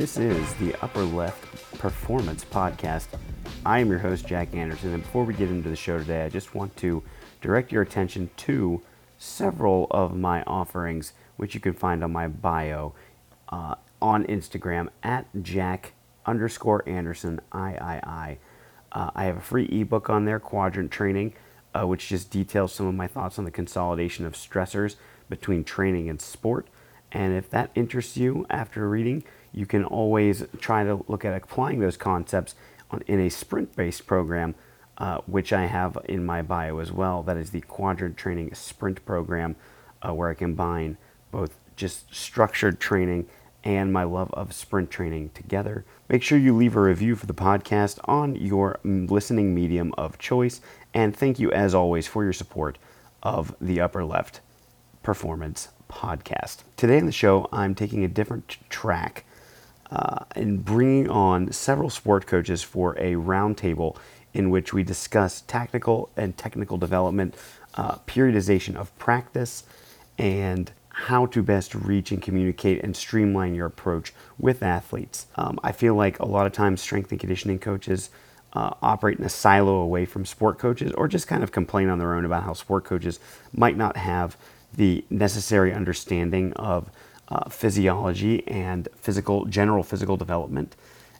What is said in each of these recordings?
This is the Upper Left Performance Podcast. I am your host, Jack Anderson, and before we get into the show today, I just want to direct your attention to several of my offerings, which you can find on my bio uh, on Instagram at Jack underscore Anderson III. Uh, I have a free ebook on there, Quadrant Training, uh, which just details some of my thoughts on the consolidation of stressors between training and sport. And if that interests you after reading, you can always try to look at applying those concepts on, in a sprint based program, uh, which I have in my bio as well. That is the Quadrant Training Sprint Program, uh, where I combine both just structured training and my love of sprint training together. Make sure you leave a review for the podcast on your listening medium of choice. And thank you, as always, for your support of the Upper Left Performance Podcast. Today on the show, I'm taking a different track uh, and bringing on several sport coaches for a roundtable in which we discuss tactical and technical development, uh, periodization of practice, and how to best reach and communicate and streamline your approach with athletes. Um, I feel like a lot of times strength and conditioning coaches uh, operate in a silo away from sport coaches or just kind of complain on their own about how sport coaches might not have the necessary understanding of uh, physiology and physical general physical development.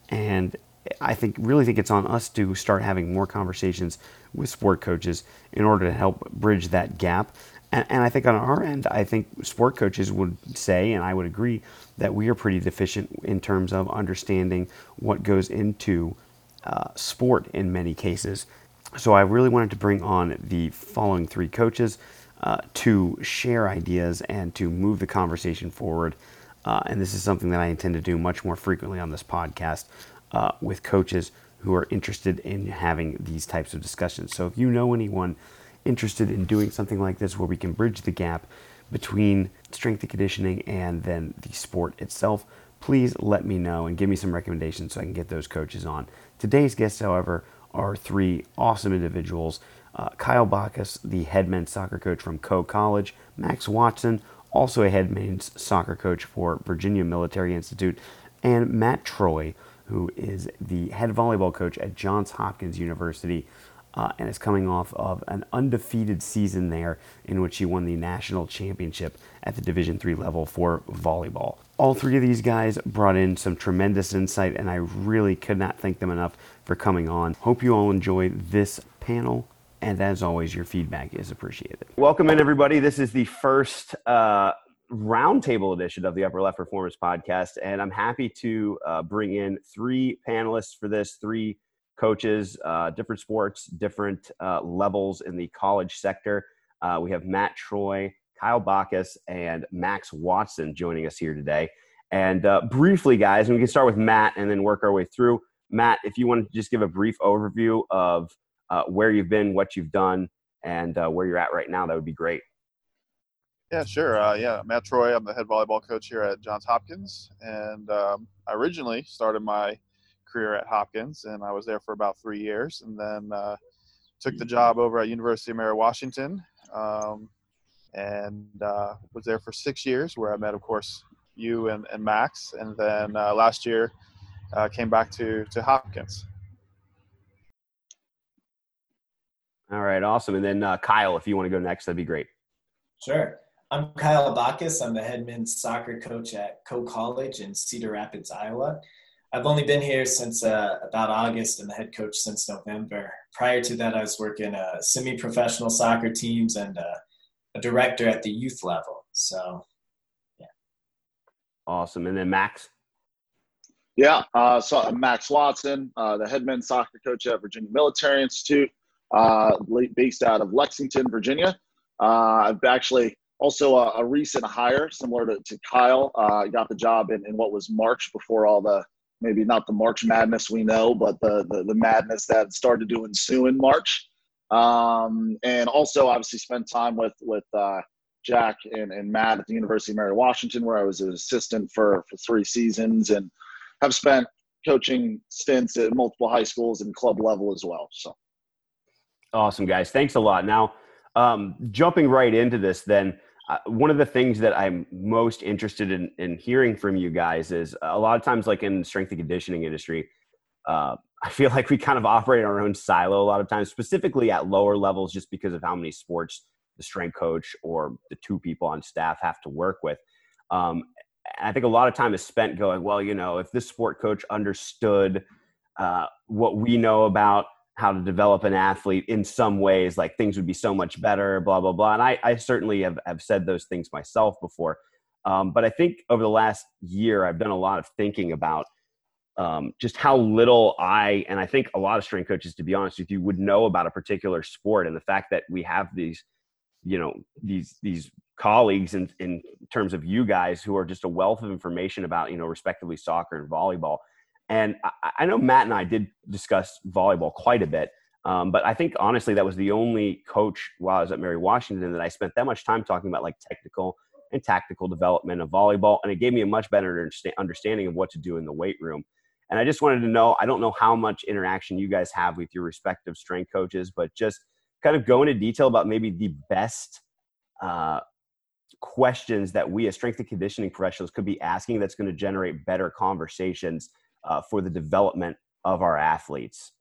And i think really think it's on us to start having more conversations with sport coaches in order to help bridge that gap. And, and i think on our end i think sport coaches would say and i would agree that we are pretty deficient in terms of understanding what goes into uh, sport in many cases. So i really wanted to bring on the following three coaches uh, to share ideas and to move the conversation forward. Uh, and this is something that I intend to do much more frequently on this podcast uh, with coaches who are interested in having these types of discussions. So if you know anyone interested in doing something like this where we can bridge the gap between strength and conditioning and then the sport itself, please let me know and give me some recommendations so I can get those coaches on. Today's guests, however, are three awesome individuals uh, Kyle Bacchus, the head men's soccer coach from Coe College, Max Watson, also a head men's soccer coach for Virginia Military Institute, and Matt Troy, who is the head volleyball coach at Johns Hopkins University. Uh, and is coming off of an undefeated season there in which he won the national championship at the division three level for volleyball. All three of these guys brought in some tremendous insight and i really could not thank them enough for coming on. Hope you all enjoy this panel and as always, your feedback is appreciated. Welcome in, everybody. This is the first uh, roundtable edition of the Upper Left Performance Podcast. And I'm happy to uh, bring in three panelists for this, three coaches, uh, different sports, different uh, levels in the college sector. Uh, we have Matt Troy, Kyle Bacchus, and Max Watson joining us here today. And uh, briefly, guys, and we can start with Matt and then work our way through. Matt, if you want to just give a brief overview of uh, where you've been, what you've done, and uh, where you're at right now, that would be great. Yeah, sure. Uh, yeah, Matt Troy. I'm the head volleyball coach here at Johns Hopkins, and um, I originally started my career at Hopkins, and I was there for about three years, and then uh, took the job over at University of Mary Washington, um, and uh, was there for six years, where I met, of course, you and, and Max, and then uh, last year uh, came back to to Hopkins. All right, awesome. And then uh, Kyle, if you want to go next, that'd be great. Sure. I'm Kyle Bacchus. I'm the head men's soccer coach at Coe College in Cedar Rapids, Iowa. I've only been here since uh, about August and the head coach since November. Prior to that, I was working uh, semi professional soccer teams and uh, a director at the youth level. So, yeah. Awesome. And then Max? Yeah, uh, so I'm Max Watson, uh, the head men's soccer coach at Virginia Military Institute uh, based out of Lexington, Virginia. Uh, I've actually also a, a, recent hire, similar to, to Kyle. Uh, got the job in, in what was March before all the maybe not the March madness we know, but the the, the madness that started to ensue in March. Um, and also obviously spent time with with uh, Jack and, and Matt at the University of Mary Washington, where I was an assistant for for three seasons, and have spent coaching stints at multiple high schools and club level as well. So. Awesome, guys. Thanks a lot. Now, um, jumping right into this, then, uh, one of the things that I'm most interested in, in hearing from you guys is a lot of times, like in strength and conditioning industry, uh, I feel like we kind of operate in our own silo a lot of times, specifically at lower levels, just because of how many sports the strength coach or the two people on staff have to work with. Um, I think a lot of time is spent going, well, you know, if this sport coach understood uh, what we know about how to develop an athlete in some ways, like things would be so much better, blah, blah, blah. And I, I certainly have, have said those things myself before. Um, but I think over the last year, I've done a lot of thinking about um, just how little I, and I think a lot of strength coaches, to be honest with you, would know about a particular sport. And the fact that we have these, you know, these, these colleagues in, in terms of you guys who are just a wealth of information about, you know, respectively soccer and volleyball and I, I, know Matt and I did discuss volleyball quite a bit. Um, but I think honestly, that was the only coach while I was at Mary Washington that I spent that much time talking about like technical and tactical development of volleyball. And it gave me a much better understanding of what to do in the weight room. And I just wanted to know I don't know how much interaction you guys have with your respective strength coaches, but just kind of go into detail about maybe the best uh, questions that we as strength and conditioning professionals could be asking that's going to generate better conversations uh, for the development of our athletes.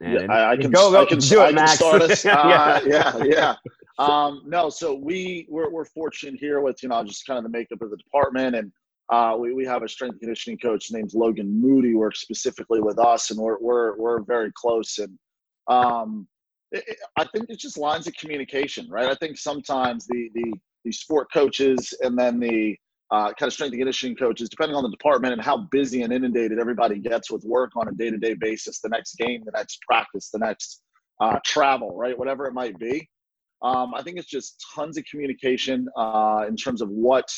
yeah, I, I, can go, go I can, do it, I Max. start us. Uh, yeah, yeah. Um, no, so we we're, we're fortunate here with you know just kind of the makeup of the department, and uh, we we have a strength conditioning coach named Logan Moody works specifically with us, and we're we're we're very close. And um, it, it, I think it's just lines of communication, right? I think sometimes the the the sport coaches, and then the uh, kind of strength and conditioning coaches, depending on the department and how busy and inundated everybody gets with work on a day to day basis, the next game, the next practice, the next uh, travel, right? Whatever it might be. Um, I think it's just tons of communication uh, in terms of what,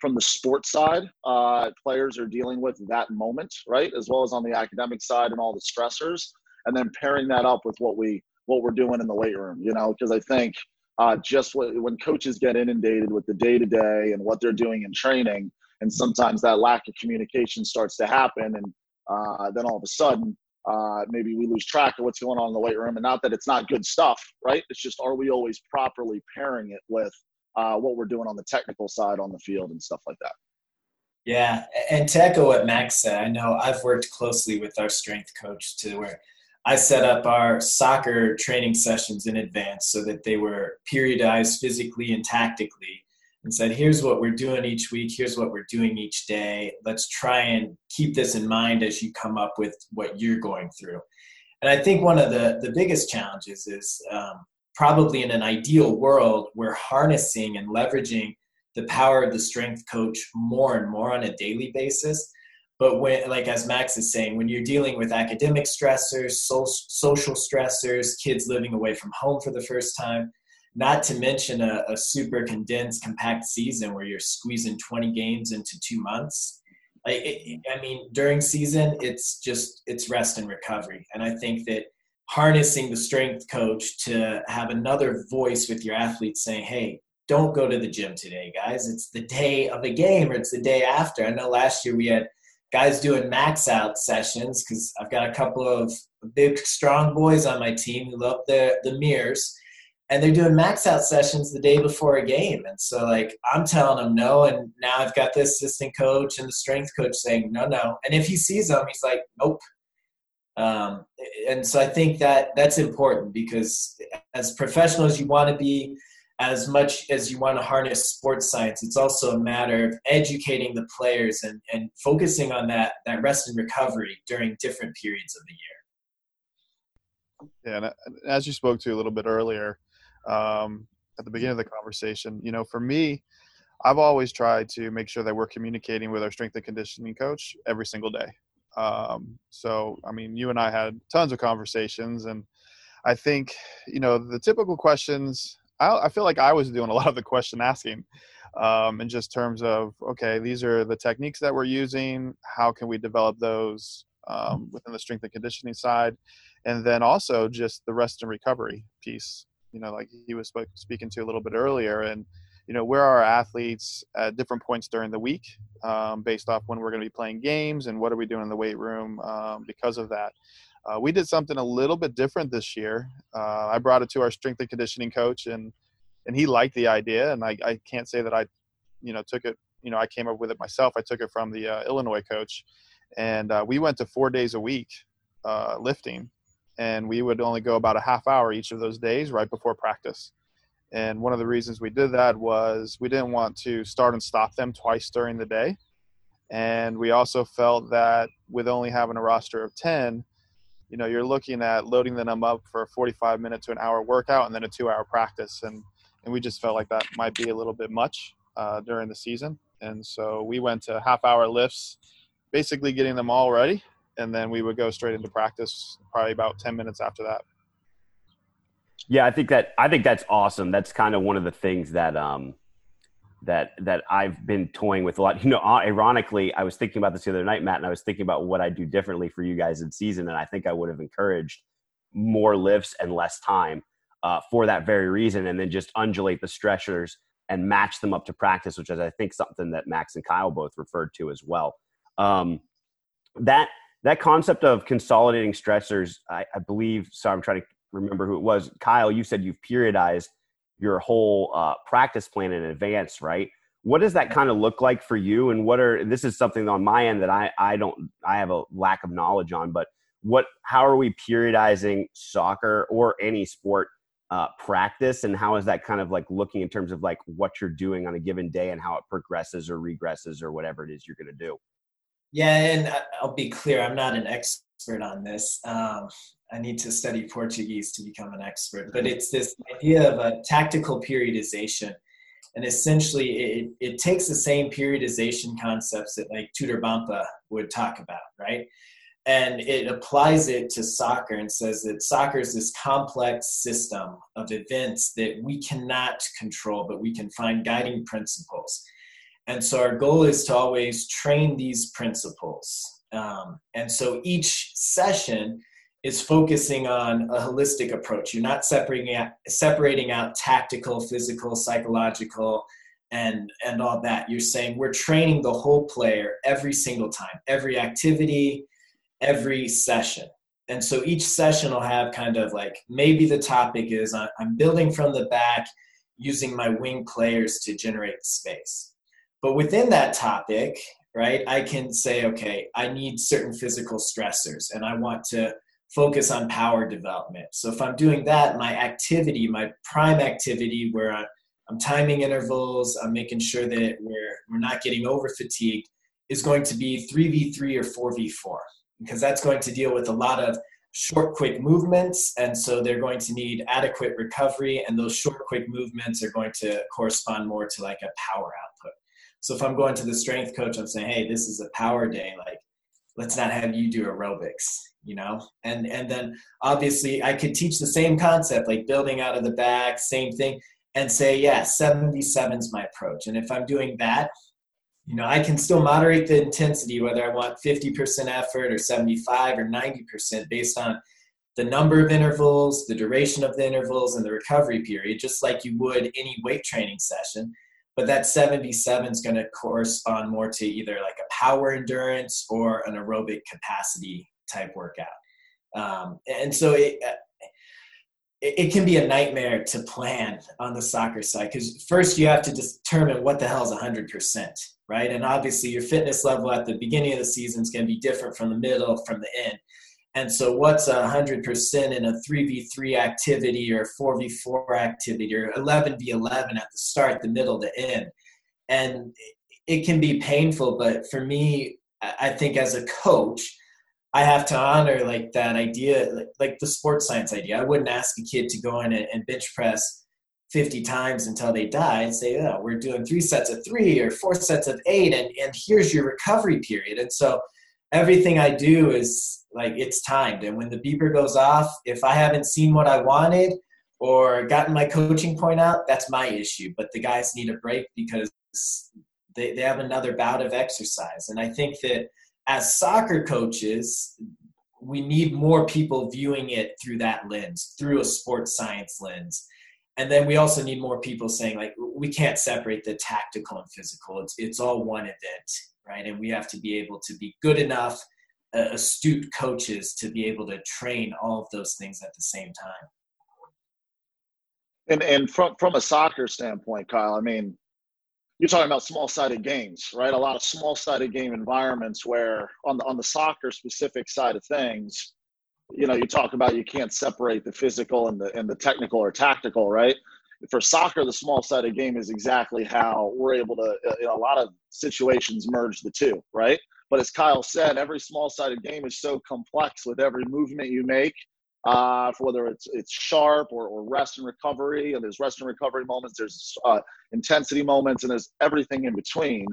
from the sports side, uh, players are dealing with that moment, right? As well as on the academic side and all the stressors, and then pairing that up with what we what we're doing in the weight room, you know, because I think uh, just what, when coaches get inundated with the day to day and what they're doing in training, and sometimes that lack of communication starts to happen, and uh, then all of a sudden, uh, maybe we lose track of what's going on in the weight room. And not that it's not good stuff, right? It's just are we always properly pairing it with uh, what we're doing on the technical side on the field and stuff like that. Yeah, and to echo what Max said, I know I've worked closely with our strength coach to where I set up our soccer training sessions in advance so that they were periodized physically and tactically and said, here's what we're doing each week, here's what we're doing each day. Let's try and keep this in mind as you come up with what you're going through. And I think one of the, the biggest challenges is um, probably in an ideal world, we're harnessing and leveraging the power of the strength coach more and more on a daily basis but when like as max is saying when you're dealing with academic stressors so, social stressors kids living away from home for the first time not to mention a, a, super condensed compact season where you're squeezing 20 games into two months it, i mean during season it's just it's rest and recovery. And i think that harnessing the strength coach to have another voice with your athletes saying hey don't go to the gym today guys. It's the day of a game or it's the day after. I know last year we had guys doing max out sessions because I've got a couple of big, strong boys on my team who love the, the mirrors. And they're doing max out sessions the day before a game. And so, like, I'm telling them no. And now I've got the assistant coach and the strength coach saying no, no. And if he sees them, he's like, nope. Um, and so I think that that's important because as professionals, you want to be as much as you want to harness sports science, it's also a matter of educating the players and, and focusing on that, that rest and recovery during different periods of the year. Yeah, and as you spoke to a little bit earlier um, at the beginning of the conversation, you know, for me, I've always tried to make sure that we're communicating with our strength and conditioning coach every single day. Um, so, I mean, you and I had tons of conversations, and I think, you know, the typical questions I, I feel like I was doing a lot of the question asking um, in just terms of okay these are the techniques that we're using how can we develop those um, within the strength and conditioning side? And then also just the rest and recovery piece you know like he was speaking to a little bit earlier and you know where are our athletes at different points during the week um, based off when we're going to be playing games and what are we doing in the weight room um, because of that Uh, we did something a little bit different this year. Uh, I brought it to our strength and conditioning coach, and and he liked the idea. And I, I can't say that I, you know, took it. You know, I came up with it myself. I took it from the uh, Illinois coach, and uh, we went to four days a week uh, lifting, and we would only go about a half hour each of those days right before practice. And one of the reasons we did that was we didn't want to start and stop them twice during the day. And we also felt that with only having a roster of 10, you know, you're looking at loading them up for a 45 minute to an hour workout and then a two hour practice. And, and we just felt like that might be a little bit much uh, during the season. And so we went to half hour lifts, basically getting them all ready. And then we would go straight into practice probably about 10 minutes after that. Yeah, I think that I think that's awesome. That's kind of one of the things that um that that I've been toying with a lot. You know, ironically, I was thinking about this the other night, Matt, and I was thinking about what I'd do differently for you guys in season, and I think I would have encouraged more lifts and less time uh, for that very reason, and then just undulate the stressors and match them up to practice, which is I think something that Max and Kyle both referred to as well. Um, that that concept of consolidating stressors, I, I believe. So I'm trying to remember who it was. Kyle, you said you've periodized your whole uh, practice plan in advance, right? What does that kind of look like for you? And what are this is something on my end that I I don't I have a lack of knowledge on, but what how are we periodizing soccer or any sport uh, practice, and how is that kind of like looking in terms of like what you're doing on a given day and how it progresses or regresses or whatever it is you're going to do? Yeah, and I'll be clear, I'm not an expert on this. Um, I need to study Portuguese to become an expert. But it's this idea of a tactical periodization. And essentially, it, it takes the same periodization concepts that like Tudor Bompa would talk about, right? And it applies it to soccer and says that soccer is this complex system of events that we cannot control, but we can find guiding principles. And so our goal is to always train these principles. Um, and so each session is focusing on a holistic approach. You're not separating out, separating out tactical, physical, psychological, and and all that. You're saying we're training the whole player every single time, every activity, every session. And so each session will have kind of like maybe the topic is I'm building from the back using my wing players to generate space. But within that topic, right, I can say, okay, I need certain physical stressors and I want to focus on power development. So if I'm doing that, my activity, my prime activity where I'm, I'm timing intervals, I'm making sure that we're, we're not getting over fatigued, is going to be 3v3 or 4v4 because that's going to deal with a lot of short, quick movements. And so they're going to need adequate recovery, and those short, quick movements are going to correspond more to like a power. So if I'm going to the strength coach, I'm saying, hey, this is a power day, like let's not have you do aerobics you know? And and then obviously i could teach the same concept like building out of the back same thing and say yeah 77 is my approach. And if i'm doing that you know i can still moderate the intensity whether i want 50% effort or 75 or 90% based on the number of intervals the duration of the intervals and the recovery period just like you would any weight training session but that 77 is going to correspond more to either like a power endurance or an aerobic capacity type workout. Um, and so it, it can be a nightmare to plan on the soccer side because first you have to determine what the hell is 100%, right? And obviously your fitness level at the beginning of the season is going to be different from the middle, from the end. And so, what's a 100% in a 3v3 activity or 4v4 activity or 11v11 at the start, the middle, the end? And it can be painful, but for me, I think as a coach, I have to honor like that idea, like, like the sports science idea. I wouldn't ask a kid to go in and, and bench press 50 times until they die and say, oh, we're doing three sets of three or four sets of eight, and, and here's your recovery period. And so everything I do is like it's timed. And when the beeper goes off, if I haven't seen what I wanted or gotten my coaching point out, that's my issue. But the guys need a break because they, they have another bout of exercise. And I think that as soccer coaches, we need more people viewing it through that lens, through a sports science lens. And then we also need more people saying like we can't separate the tactical and physical. It's it's all one event, right? And we have to be able to be good enough uh, astute coaches to be able to train all of those things at the same time. And and from from a soccer standpoint, Kyle, I mean, you're talking about small sided games, right? A lot of small sided game environments where on the on the soccer specific side of things, you know, you talk about you can't separate the physical and the and the technical or tactical, right? For soccer, the small sided game is exactly how we're able to, uh, in a lot of situations, merge the two, right? But as Kyle said, every small sided game is so complex with every movement you make uh, whether it's it's sharp or, or rest and recovery. And there's rest and recovery moments. There's uh, intensity moments, and there's everything in between.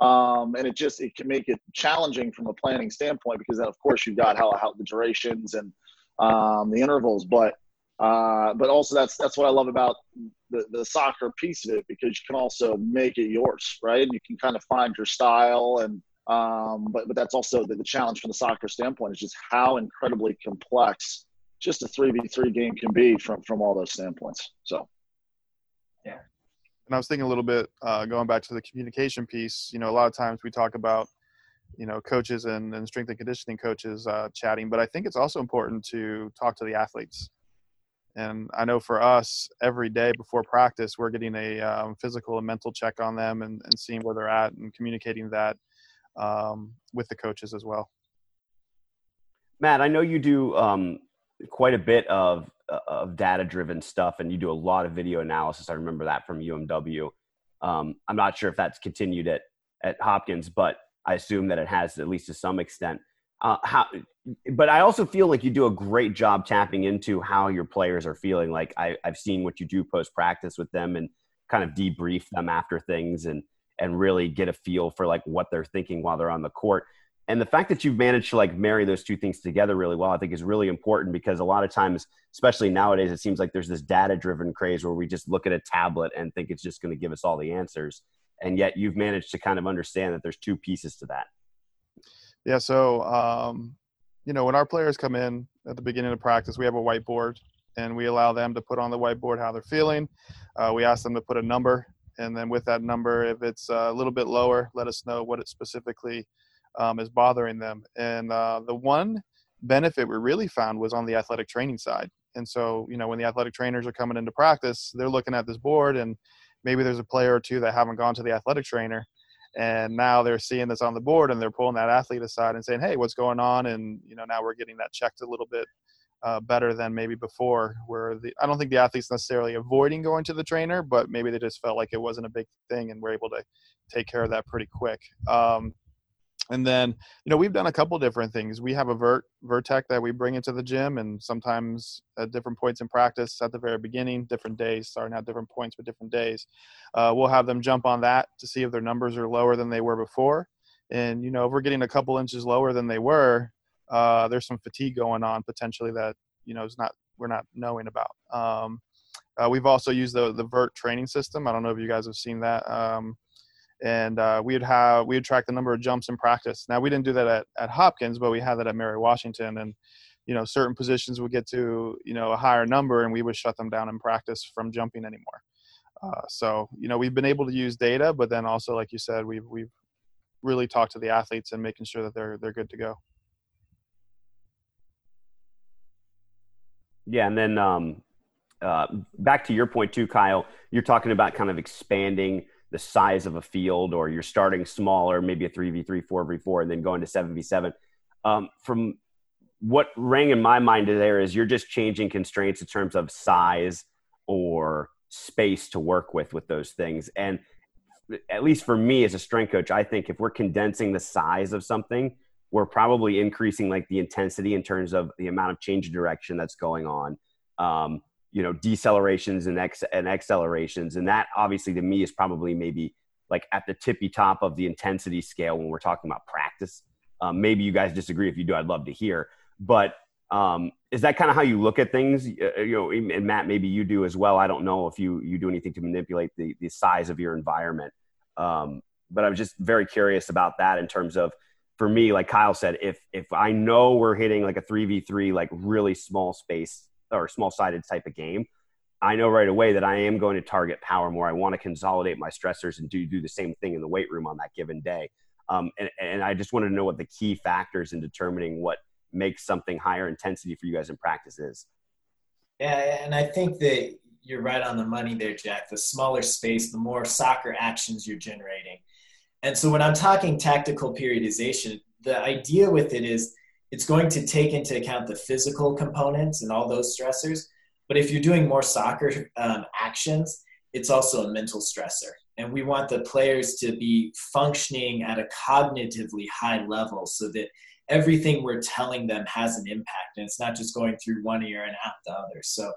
Um, and it just it can make it challenging from a planning standpoint because then of course you've got how, how the durations and um, the intervals, but uh, but also that's that's what I love about the, the soccer piece of it because you can also make it yours, right? And you can kind of find your style and um, but but that's also the, the challenge from the soccer standpoint is just how incredibly complex just a three v three game can be from from all those standpoints. So, yeah. And I was thinking a little bit uh, going back to the communication piece. You know, a lot of times we talk about you know coaches and, and strength and conditioning coaches uh, chatting, but I think it's also important to talk to the athletes. And I know for us, every day before practice, we're getting a um, physical and mental check on them and, and seeing where they're at and communicating that um, with the coaches as well. Matt, I know you do um, quite a bit of uh, of data driven stuff, and you do a lot of video analysis. I remember that from UMW. Um, I'm not sure if that's continued at at Hopkins, but I assume that it has at least to some extent. Uh, how, but I also feel like you do a great job tapping into how your players are feeling. Like I, I've seen what you do post practice with them and kind of debrief them after things and and really get a feel for like what they're thinking while they're on the court. And the fact that you've managed to like marry those two things together really well i think is really important because a lot of times especially nowadays it seems like there's this data driven craze where we just look at a tablet and think it's just going to give us all the answers. And yet you've managed to kind of understand that there's two pieces to that yeah so um, you know when our players come in at the beginning of practice we have a whiteboard and we allow them to put on the whiteboard how they're feeling uh, we ask them to put a number and then with that number if it's a little bit lower let us know what it specifically um, is bothering them. And uh, the one benefit we really found was on the athletic training side. And so, you know, when the athletic trainers are coming into practice, they're looking at this board and maybe there's a player or two that haven't gone to the athletic trainer. And now they're seeing this on the board and they're pulling that athlete aside and saying, hey, what's going on? And, you know, now we're getting that checked a little bit uh, better than maybe before where the i don't think the athletes necessarily avoiding going to the trainer but maybe they just felt like it wasn't a big thing and were able to take care of that pretty quick um, and then you know we've done a couple different things. We have a vert vertec that we bring into the gym and sometimes at different points in practice at the very beginning different days starting at different points but different days uh, we'll have them jump on that to see if their numbers are lower than they were before. And you know if we're getting a couple inches lower than they were uh, there's some fatigue going on potentially that you know is not we're not knowing about. Um, uh, we've also used the the vert training system. I don't know if you guys have seen that. Um, and uh, we'd have we would track the number of jumps in practice. Now we didn't do that at, at Hopkins, but we had that at Mary Washington, and you know certain positions would get to you know a higher number, and we would shut them down in practice from jumping anymore. Uh, so you know we've been able to use data, but then also like you said, we've we've really talked to the athletes and making sure that they're they're good to go. Yeah, and then um, uh, back to your point too, Kyle. You're talking about kind of expanding the size of a field or you're starting smaller, maybe a 3v3, 4v4, and then going to 7v7. Um, from what rang in my mind there is you're just changing constraints in terms of size or space to work with with those things. And at least for me as a strength coach, I think if we're condensing the size of something, we're probably increasing like the intensity in terms of the amount of change of direction that's going on. Um, you know decelerations and ex and accelerations. And that obviously to me is probably maybe like at the tippy top of the intensity scale when we're talking about practice. Um, maybe you guys disagree. If you do i'd love to hear. But um, is that kind of how you look at things? Uh, you know and matt maybe you do as well. I don't know if you you do anything to manipulate the, the size of your environment. Um, but i'm just very curious about that in terms of for me like kyle said if if i know we're hitting like a 3v3 like really small space or small sided type of game, I know right away that I am going to target power more. I want to consolidate my stressors and do do the same thing in the weight room on that given day. Um, and, and I just wanted to know what the key factors in determining what makes something higher intensity for you guys in practice is. Yeah, and I think that you're right on the money there, Jack. The smaller space, the more soccer actions you're generating. And so when I'm talking tactical periodization, the idea with it is it's going to take into account the physical components and all those stressors. But if you're doing more soccer um, actions, it's also a mental stressor. And we want the players to be functioning at a cognitively high level so that everything we're telling them has an impact and it's not just going through one ear and out the other. So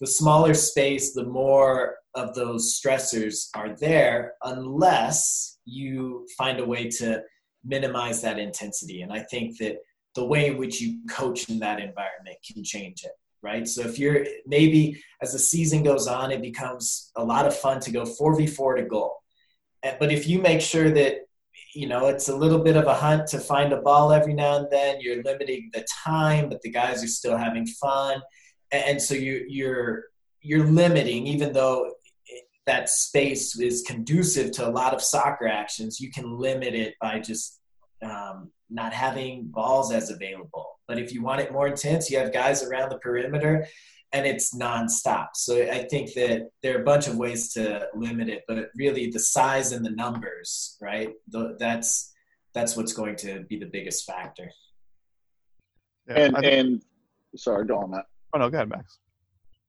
the smaller space, the more of those stressors are there, unless you find a way to minimize that intensity. And I think that the way in which you coach in that environment can change it, right? So if you're maybe as the season goes on, it becomes a lot of fun to go 4v4 to goal. But if you make sure that you know it's a little bit of a hunt to find a ball every now and then you're limiting the time but the guys are still having fun and so you, you're you're limiting even though that space is conducive to a lot of soccer actions you can limit it by just um, not having balls as available but if you want it more intense you have guys around the perimeter and it's nonstop so i think that there are a bunch of ways to limit it but really the size and the numbers right that's that's what's going to be the biggest factor and and sorry go on that Oh no, go ahead, Max.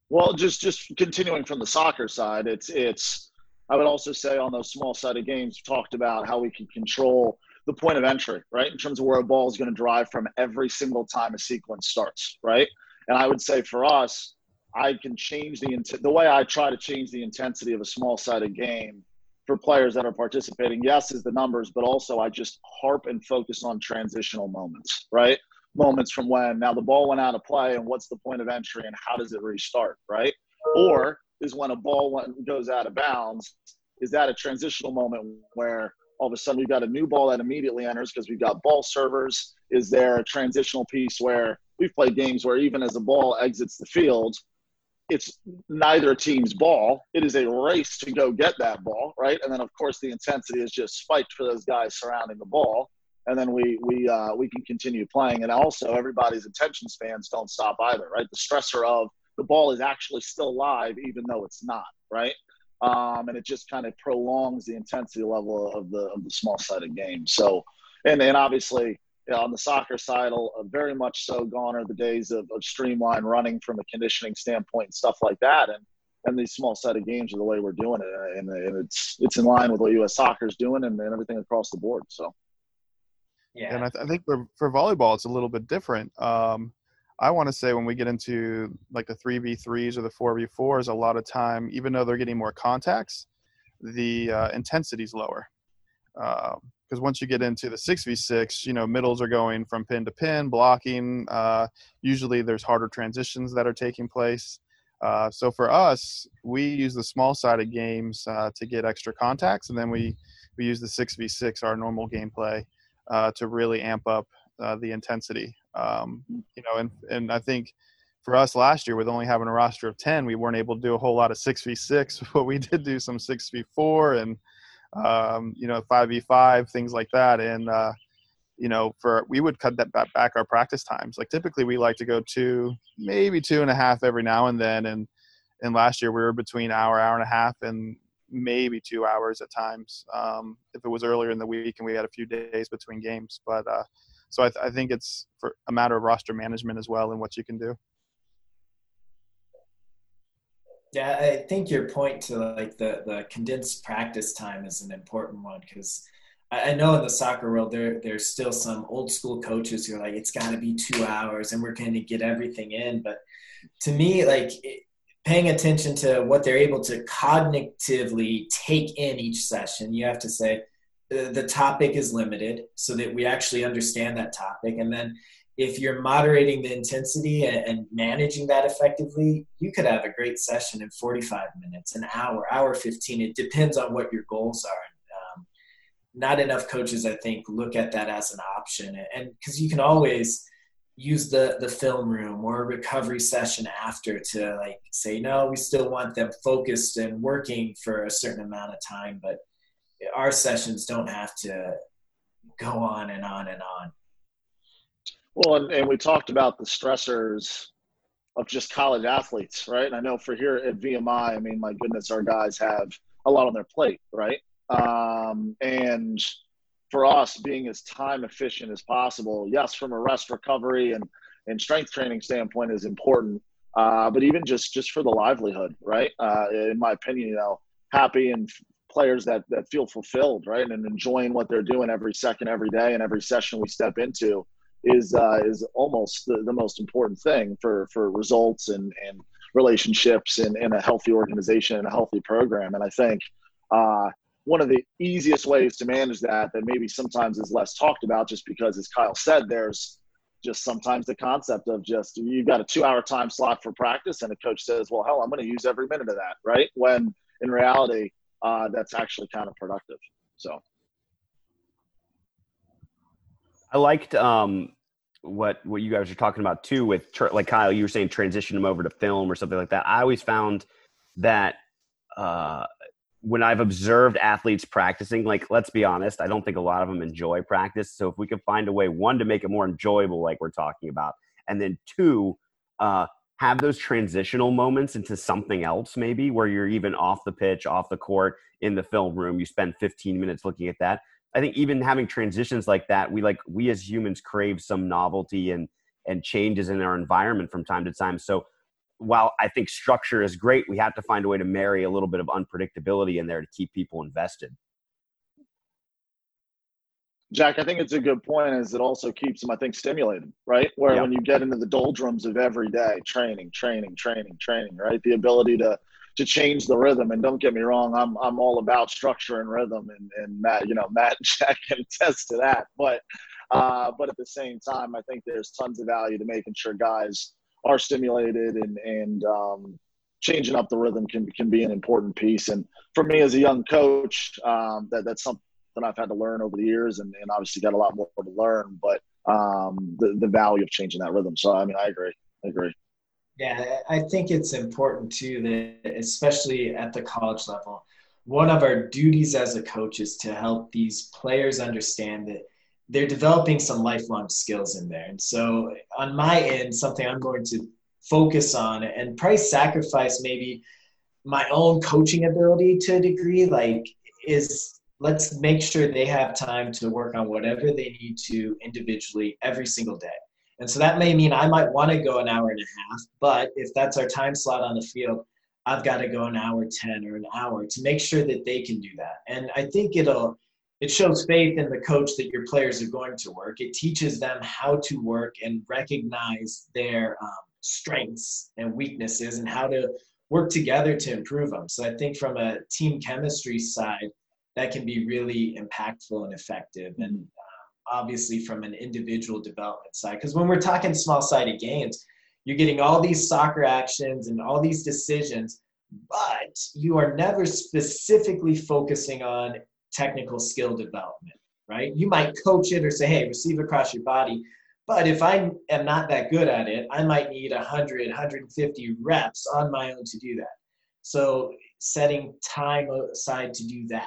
Well, just just continuing from the soccer side, it's it's. I would also say on those small sided games, talked about how we can control the point of entry, right? In terms of where a ball is going to drive from every single time a sequence starts, right? And I would say for us, I can change the the way I try to change the intensity of a small sided game for players that are participating. Yes, is the numbers, but also I just harp and focus on transitional moments, right? moments from when now the ball went out of play and what's the point of entry and how does it restart, right? Or is when a ball goes out of bounds, is that a transitional moment where all of a sudden we've got a new ball that immediately enters because we've got ball servers? Is there a transitional piece where we've played games where even as the ball exits the field, it's neither team's ball. It is a race to go get that ball, right? And then, of course, the intensity is just spiked for those guys surrounding the ball and then we we uh, we can continue playing. And also, everybody's attention spans don't stop either, right? The stressor of the ball is actually still live, even though it's not, right? Um, and it just kind of prolongs the intensity level of the of the small sided game. So, and and obviously. You know, on the soccer side, uh, very much so gone are the days of, of streamline running from a conditioning standpoint and stuff like that. And and these small sided games are the way we're doing it, and, and it's it's in line with what U.S. Soccer is doing and, and everything across the board. So. Yeah. And I, th- I think for, for volleyball, it's a little bit different. Um, I want to say when we get into like the 3v3s or the 4v4s, a lot of time, even though they're getting more contacts, the uh, intensity is lower. Because um, once you get into the 6v6, you know, middles are going from pin to pin, blocking. Uh, usually there's harder transitions that are taking place. Uh, so for us, we use the small sided games uh, to get extra contacts, and then we, we use the 6v6, our normal gameplay uh, to really amp up uh, the intensity. Um, you know, and and I think for us last year with only having a roster of 10 we weren't able to do a whole lot of 6v6 but we did do some 6v4 and um, you know 5v5 things like that and uh, you know for we would cut that back our practice times like typically we like to go two maybe two and a half every now and then and and last year we were between hour hour and a half and maybe two hours at times um, if it was earlier in the week and we had a few days between games. But uh, so I, th- I, think it's for a matter of roster management as well and what you can do. Yeah, I think your point to like the the condensed practice time is an important one because I know in the soccer world there there's still some old school coaches who are like it's got to be two hours and we're going to get everything in. But to me, like it, paying attention to what they're able to cognitively take in each session. You have to say the topic is limited so that we actually understand that topic. And then if you're moderating the intensity and, managing that effectively, you could have a great session in 45 minutes, an hour, hour 15. It depends on what your goals are. Um, not enough coaches, I think, look at that as an option. And because you can always use the the film room or a recovery session after to like say no we still want them focused and working for a certain amount of time but our sessions don't have to go on and on and on. Well, and, and we talked about the stressors of just college athletes, right? And I know for here at VMI, I mean, my goodness, our guys have a lot on their plate, right? Um, and for us, being as time efficient as possible, yes, from a rest recovery and, and strength training standpoint is important, uh, but even just just for the livelihood, right? Uh, in my opinion, you know, happy and players that that feel fulfilled, right, and enjoying what they're doing every second, every day, and every session we step into is uh, is almost the, the most important thing for for results and and relationships and, and a healthy organization and a healthy program. And I think uh, one of the easiest ways to manage that that maybe sometimes is less talked about just because as Kyle said, there's just sometimes the concept of just you've got a two hour time slot for practice and a coach says, well, hell, I'm going to use every minute of that, right? When in reality, uh, that's actually kind of productive. So. I liked um, what what you guys are talking about too. With like Kyle, you were saying transition them over to film or something like that. I always found that uh, when I've observed athletes practicing, like let's be honest, I don't think a lot of them enjoy practice. So if we could find a way, one, to make it more enjoyable, like we're talking about, and then two, uh, have those transitional moments into something else, maybe where you're even off the pitch, off the court, in the film room. You spend 15 minutes looking at that. I think even having transitions like that, we like we as humans crave some novelty and and changes in our environment from time to time. So while I think structure is great, we have to find a way to marry a little bit of unpredictability in there to keep people invested. Jack, I think it's a good point. Is it also keeps them, I think, stimulated, right? Where when you get into the doldrums of every day, training, training, training, training, right? The ability to to change the rhythm. And don't get me wrong, I'm I'm all about structure and rhythm, and and Matt, you know, Matt and Jack can attest to that. But uh, but at the same time, I think there's tons of value to making sure guys are stimulated and and um, changing up the rhythm can can be an important piece. And for me as a young coach, um, that that's something I've had to learn over the years, and, and obviously got a lot more to learn. But um, the the value of changing that rhythm. So I mean, I agree. I agree. Yeah, I think it's important too that, especially at the college level, one of our duties as a coach is to help these players understand that they're developing some lifelong skills in there. And so, on my end, something I'm going to focus on and price sacrifice maybe my own coaching ability to a degree, like, is let's make sure they have time to work on whatever they need to individually every single day. And so that may mean I might want to go an hour and a half, but if that's our time slot on the field, I've got to go an hour 10 or an hour to make sure that they can do that. And I think it'll it shows faith in the coach that your players are going to work. It teaches them how to work and recognize their um, strengths and weaknesses and how to work together to improve them. So I think from a team chemistry side, that can be really impactful and effective. And uh, obviously from an individual development side. Because when we're talking small sided games, you're getting all these soccer actions and all these decisions, but you are never specifically focusing on technical skill development, right? You might coach it or say, hey, receive across your body. But if I am not that good at it, I might need 100, 150 reps on my own to do that. So setting time aside to do that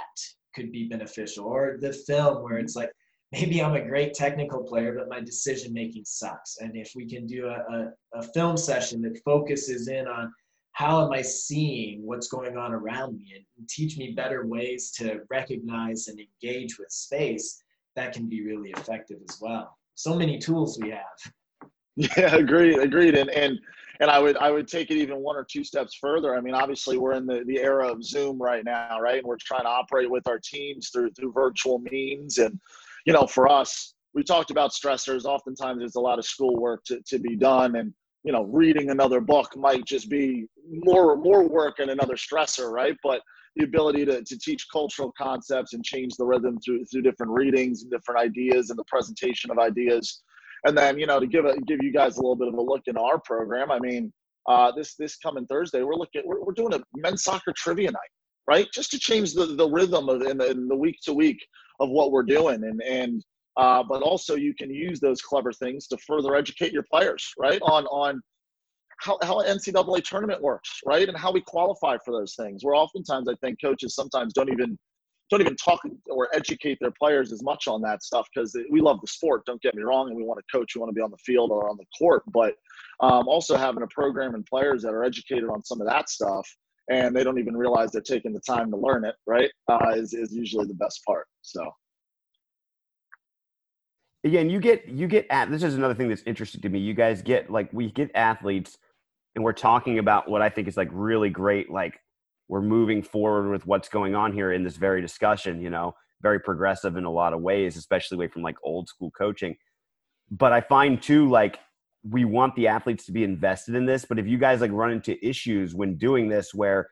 could be beneficial. Or the film where it's like, maybe I'm a great technical player, but my decision making sucks. And if we can do a, a, a, film session that focuses in on how am I seeing what's going on around me and teach me better ways to recognize and engage with space, that can be really effective as well. So many tools we have. Yeah, agreed, agreed. And and and I would I would take it even one or two steps further. I mean, obviously we're in the, the era of Zoom right now, right? And we're trying to operate with our teams through through virtual means and you know, for us, we talked about stressors. Oftentimes, there's a lot of schoolwork to, to be done, and you know, reading another book might just be more more work and another stressor, right? But the ability to, to teach cultural concepts and change the rhythm through through different readings and different ideas and the presentation of ideas, and then you know to give a give you guys a little bit of a look in our program. I mean, uh, this this coming Thursday, we're looking we're, we're doing a men's soccer trivia night, right? Just to change the the rhythm of in the, in the week to week of what we're doing and and uh, but also you can use those clever things to further educate your players right on on how, how ncaa tournament works right and how we qualify for those things where oftentimes i think coaches sometimes don't even don't even talk or educate their players as much on that stuff because we love the sport. Don't get me wrong, and we want to coach, we want to be on the field or on the court, but um, also having a program and players that are educated on some of that stuff and they don't even realize they're taking the time to learn it, right? Uh, is is usually the best part. So. Again, you get you get at this is another thing that's interesting to me. You guys get like we get athletes, and we're talking about what I think is like really great. Like we're moving forward with what's going on here in this very discussion. You know, very progressive in a lot of ways, especially away from like old school coaching. But I find too like we want the athletes to be invested in this but if you guys like run into issues when doing this where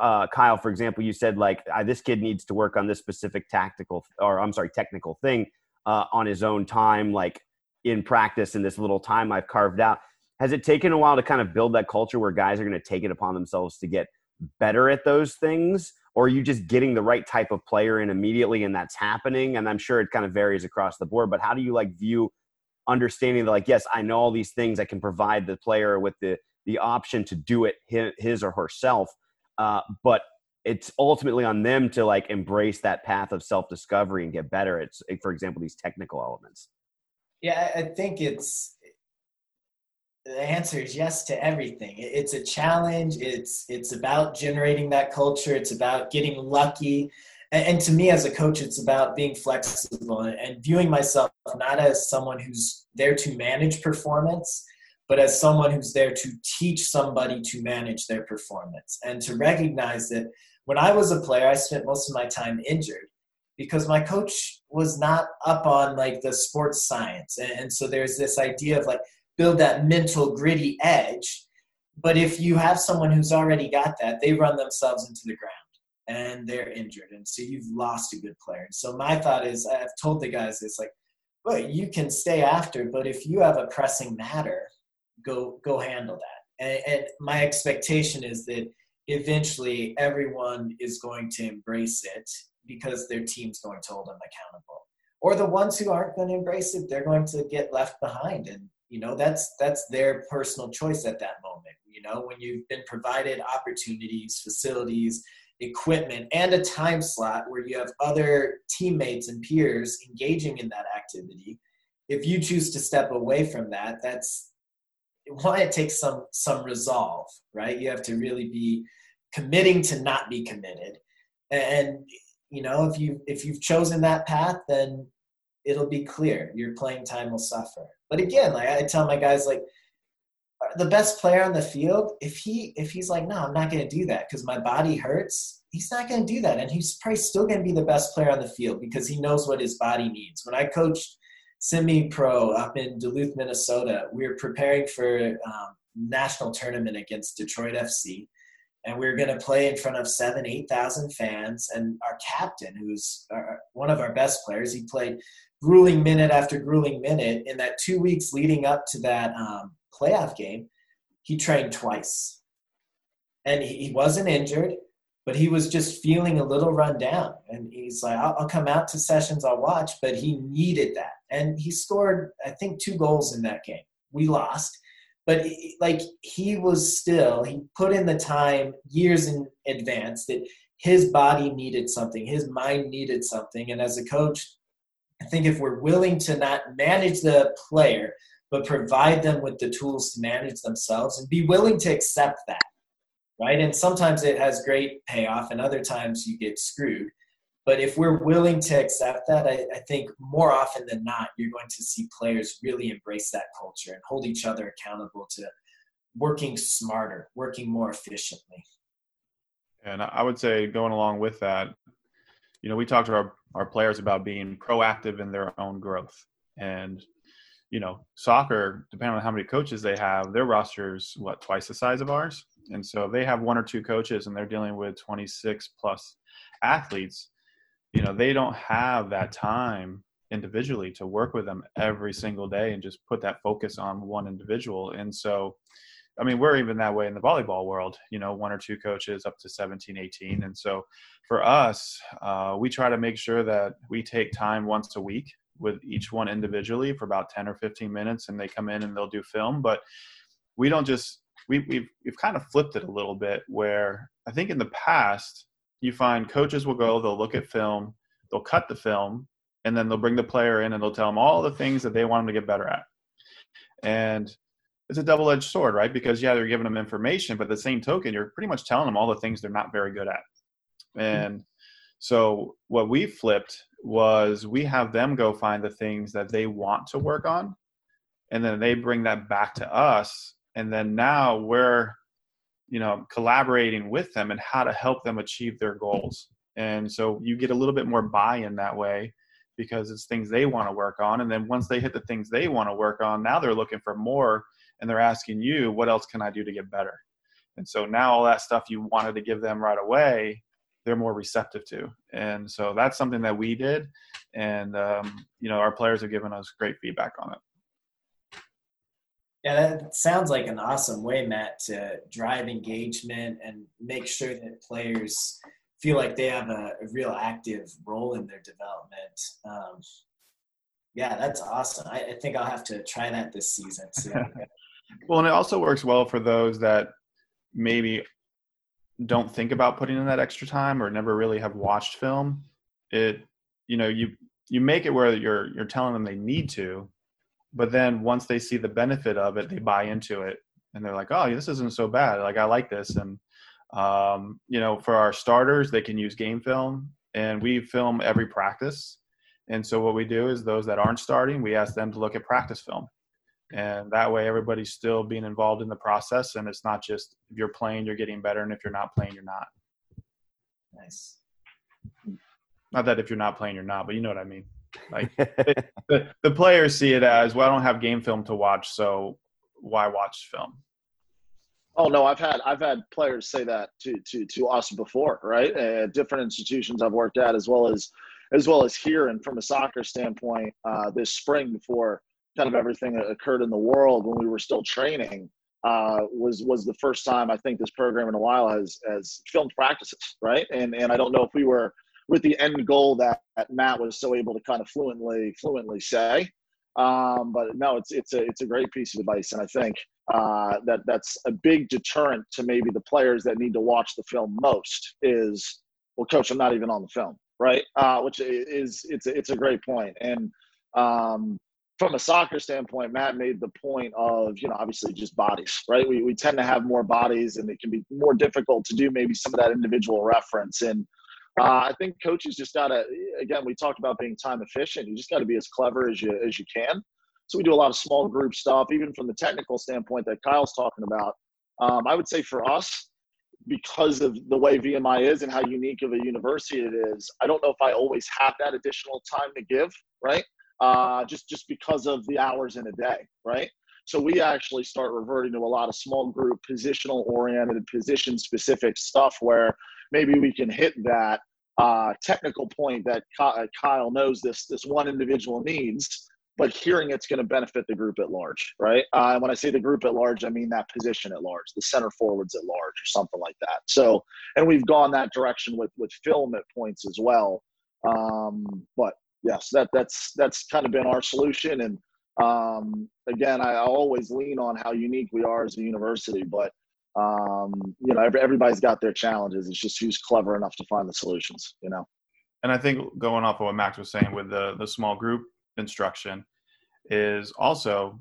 uh, kyle for example you said like this kid needs to work on this specific tactical or i'm sorry technical thing uh, on his own time like in practice in this little time i've carved out has it taken a while to kind of build that culture where guys are going to take it upon themselves to get better at those things or are you just getting the right type of player in immediately and that's happening? And i'm sure it kind of varies across the board but how do you like view understanding that like yes i know all these things i can provide the player with the the option to do it his or herself uh, but it's ultimately on them to like embrace that path of self discovery and get better at for example these technical elements. Yeah i think it's the answer is yes to everything. It's a challenge. It's it's about generating that culture. It's about getting lucky. And, and, to me as a coach it's about being flexible and, and viewing myself not as someone who's there to manage performance but as someone who's there to teach somebody to manage their performance and to recognize that when i was a player i spent most of my time injured because my coach was not up on like the sports science. And, and so there's this idea of like build that mental gritty edge but if you have someone who's already got that they run themselves into the ground and they're injured. And so you've lost a good player. So my thought is I've told the guys this like, well, you can stay after, but if you have a pressing matter, go go handle that. And, and my expectation is that eventually everyone is going to embrace it because their team's going to hold them accountable. Or the ones who aren't going to embrace it, they're going to get left behind. And you know, that's that's their personal choice at that moment. You know, when you've been provided opportunities, facilities, equipment and a time slot where you have other teammates and peers engaging in that activity if you choose to step away from that that's why it takes some some resolve right you have to really be committing to not be committed and you know if you if you've chosen that path then it'll be clear your playing time will suffer but again like i tell my guys like the best player on the field, if he if he's like, no, I'm not going to do that because my body hurts, he's not going to do that, and he's probably still going to be the best player on the field because he knows what his body needs. When I coached semi pro up in Duluth, Minnesota, we were preparing for um, national tournament against Detroit FC, and we were going to play in front of seven, eight thousand fans. And our captain, who's our, one of our best players, he played grueling minute after grueling minute in that two weeks leading up to that um, playoff game, he trained twice. And he, wasn't injured, but he was just feeling a little run down. And he's like, I'll, I'll come out to sessions, I'll watch, but he needed that. And he scored, I think, two goals in that game. We lost. But like he was still, he put in the time years in advance that his body needed something, his mind needed something. And as a coach, I think if we're willing to not manage the player, but provide them with the tools to manage themselves and be willing to accept that right? And sometimes it has great payoff and other times you get screwed. But if we're willing to accept that I, I, think more often than not you're going to see players really embrace that culture and hold each other accountable to working smarter working more efficiently. And i would say going along with that you know we talked to our, our players about being proactive in their own growth and you know, soccer, depending on how many coaches they have, their roster's what twice the size of ours. And so they have one or two coaches and they're dealing with 26 plus athletes, you know, they don't have that time individually to work with them every single day and just put that focus on one individual. And so, I mean, we're even that way in the volleyball world, you know, one or two coaches up to 17, 18. And so for us, uh, we try to make sure that we take time once a week with each one individually for about 10 or 15 minutes and they come in and they'll do film but we don't just we, we've, we've kind of flipped it a little bit where i think in the past you find coaches will go, they'll look at film, they'll cut the film, and then they'll bring the player in and they'll tell them all the things that they want them to get better at. And it's a double-edged sword, right? Because yeah, they're giving them information, but at the same token, you're pretty much telling them all the things they're not very good at. Hmm. And so what we flipped was we have them go find the things that they want to work on, and then they bring that back to us, and then now we're you know collaborating with them and how to help them achieve their goals and so you get a little bit more buy-in that way because it's things they want to work on and then once they hit the things they want to work on now they're looking for more and they're asking you what else can i do to get better and so now all that stuff you wanted to give them right away they're more receptive to and so that's something that we did and um, you know our players have given us great feedback on it yeah, that sounds like an awesome way, Matt, to drive engagement and make sure that players feel like they have a, a real active role in their development. Um, yeah, that's awesome. I, I, think I'll have to try that this season. Well, and it also works well for those that maybe don't think about putting in that extra time or never really have watched film. It, you know, you you make it where you're you're telling them they need to, but then once they see the benefit of it they buy into it and they're like oh this isn't so bad. Like i like this. And um, you know for our starters they can use game film and we film every practice. And so what we do is those that aren't starting we ask them to look at practice film and that way everybody's still being involved in the process and it's not just if you're playing you're getting better and if you're not playing you're not nice not that if you're not playing you're not but you know what i mean like the, the players see it as well. I don't have game film to watch, so why watch film? Oh no, I've had I've had players say that to to to us before, right? At different institutions I've worked at, as well as as well as here, and from a soccer standpoint, uh, this spring before kind of everything that occurred in the world when we were still training uh, was was the first time I think this program in a while has has filmed practices, right? And and I don't know if we were with the end goal that, that Matt was so able to kind of fluently fluently say. Um, but no, it's it's a it's a great piece of advice, and I think uh, that that's a big deterrent to maybe the players that need to watch the film most. Is well, coach, I'm not even on the film, right? Uh, which is it's it's a great point, and um, from a soccer standpoint, Matt made the point of, you know, obviously just bodies, right? We, we tend to have more bodies and it can be more difficult to do maybe some of that individual reference. And uh, I think coaches just got to, again, we talked about being time efficient. You just got to be as clever as you as you can. So we do a lot of small group stuff, even from the technical standpoint that Kyle's talking about. Um, I would say for us, because of the way VMI is and how unique of a university it is, I don't know if I always have that additional time to give, right? Uh, just just because of the hours in a day, right? So we actually start reverting to a lot of small group, positional oriented, position specific stuff where maybe we can hit that uh, technical point that uh, Kyle knows this this one individual needs, but hearing it's going to benefit the group at large, right? Uh, when I say the group at large, I mean that position at large, the center forwards at large, or something like that. So, and we've gone that direction with with film at points as well. Um, but yes, that that's that's kind of been our solution. And um, again, I always lean on how unique we are as a university, but um, you know, every, everybody's got their challenges. It's just who's clever enough to find the solutions, you know. And I think going off of what Max was saying with the the small group instruction is also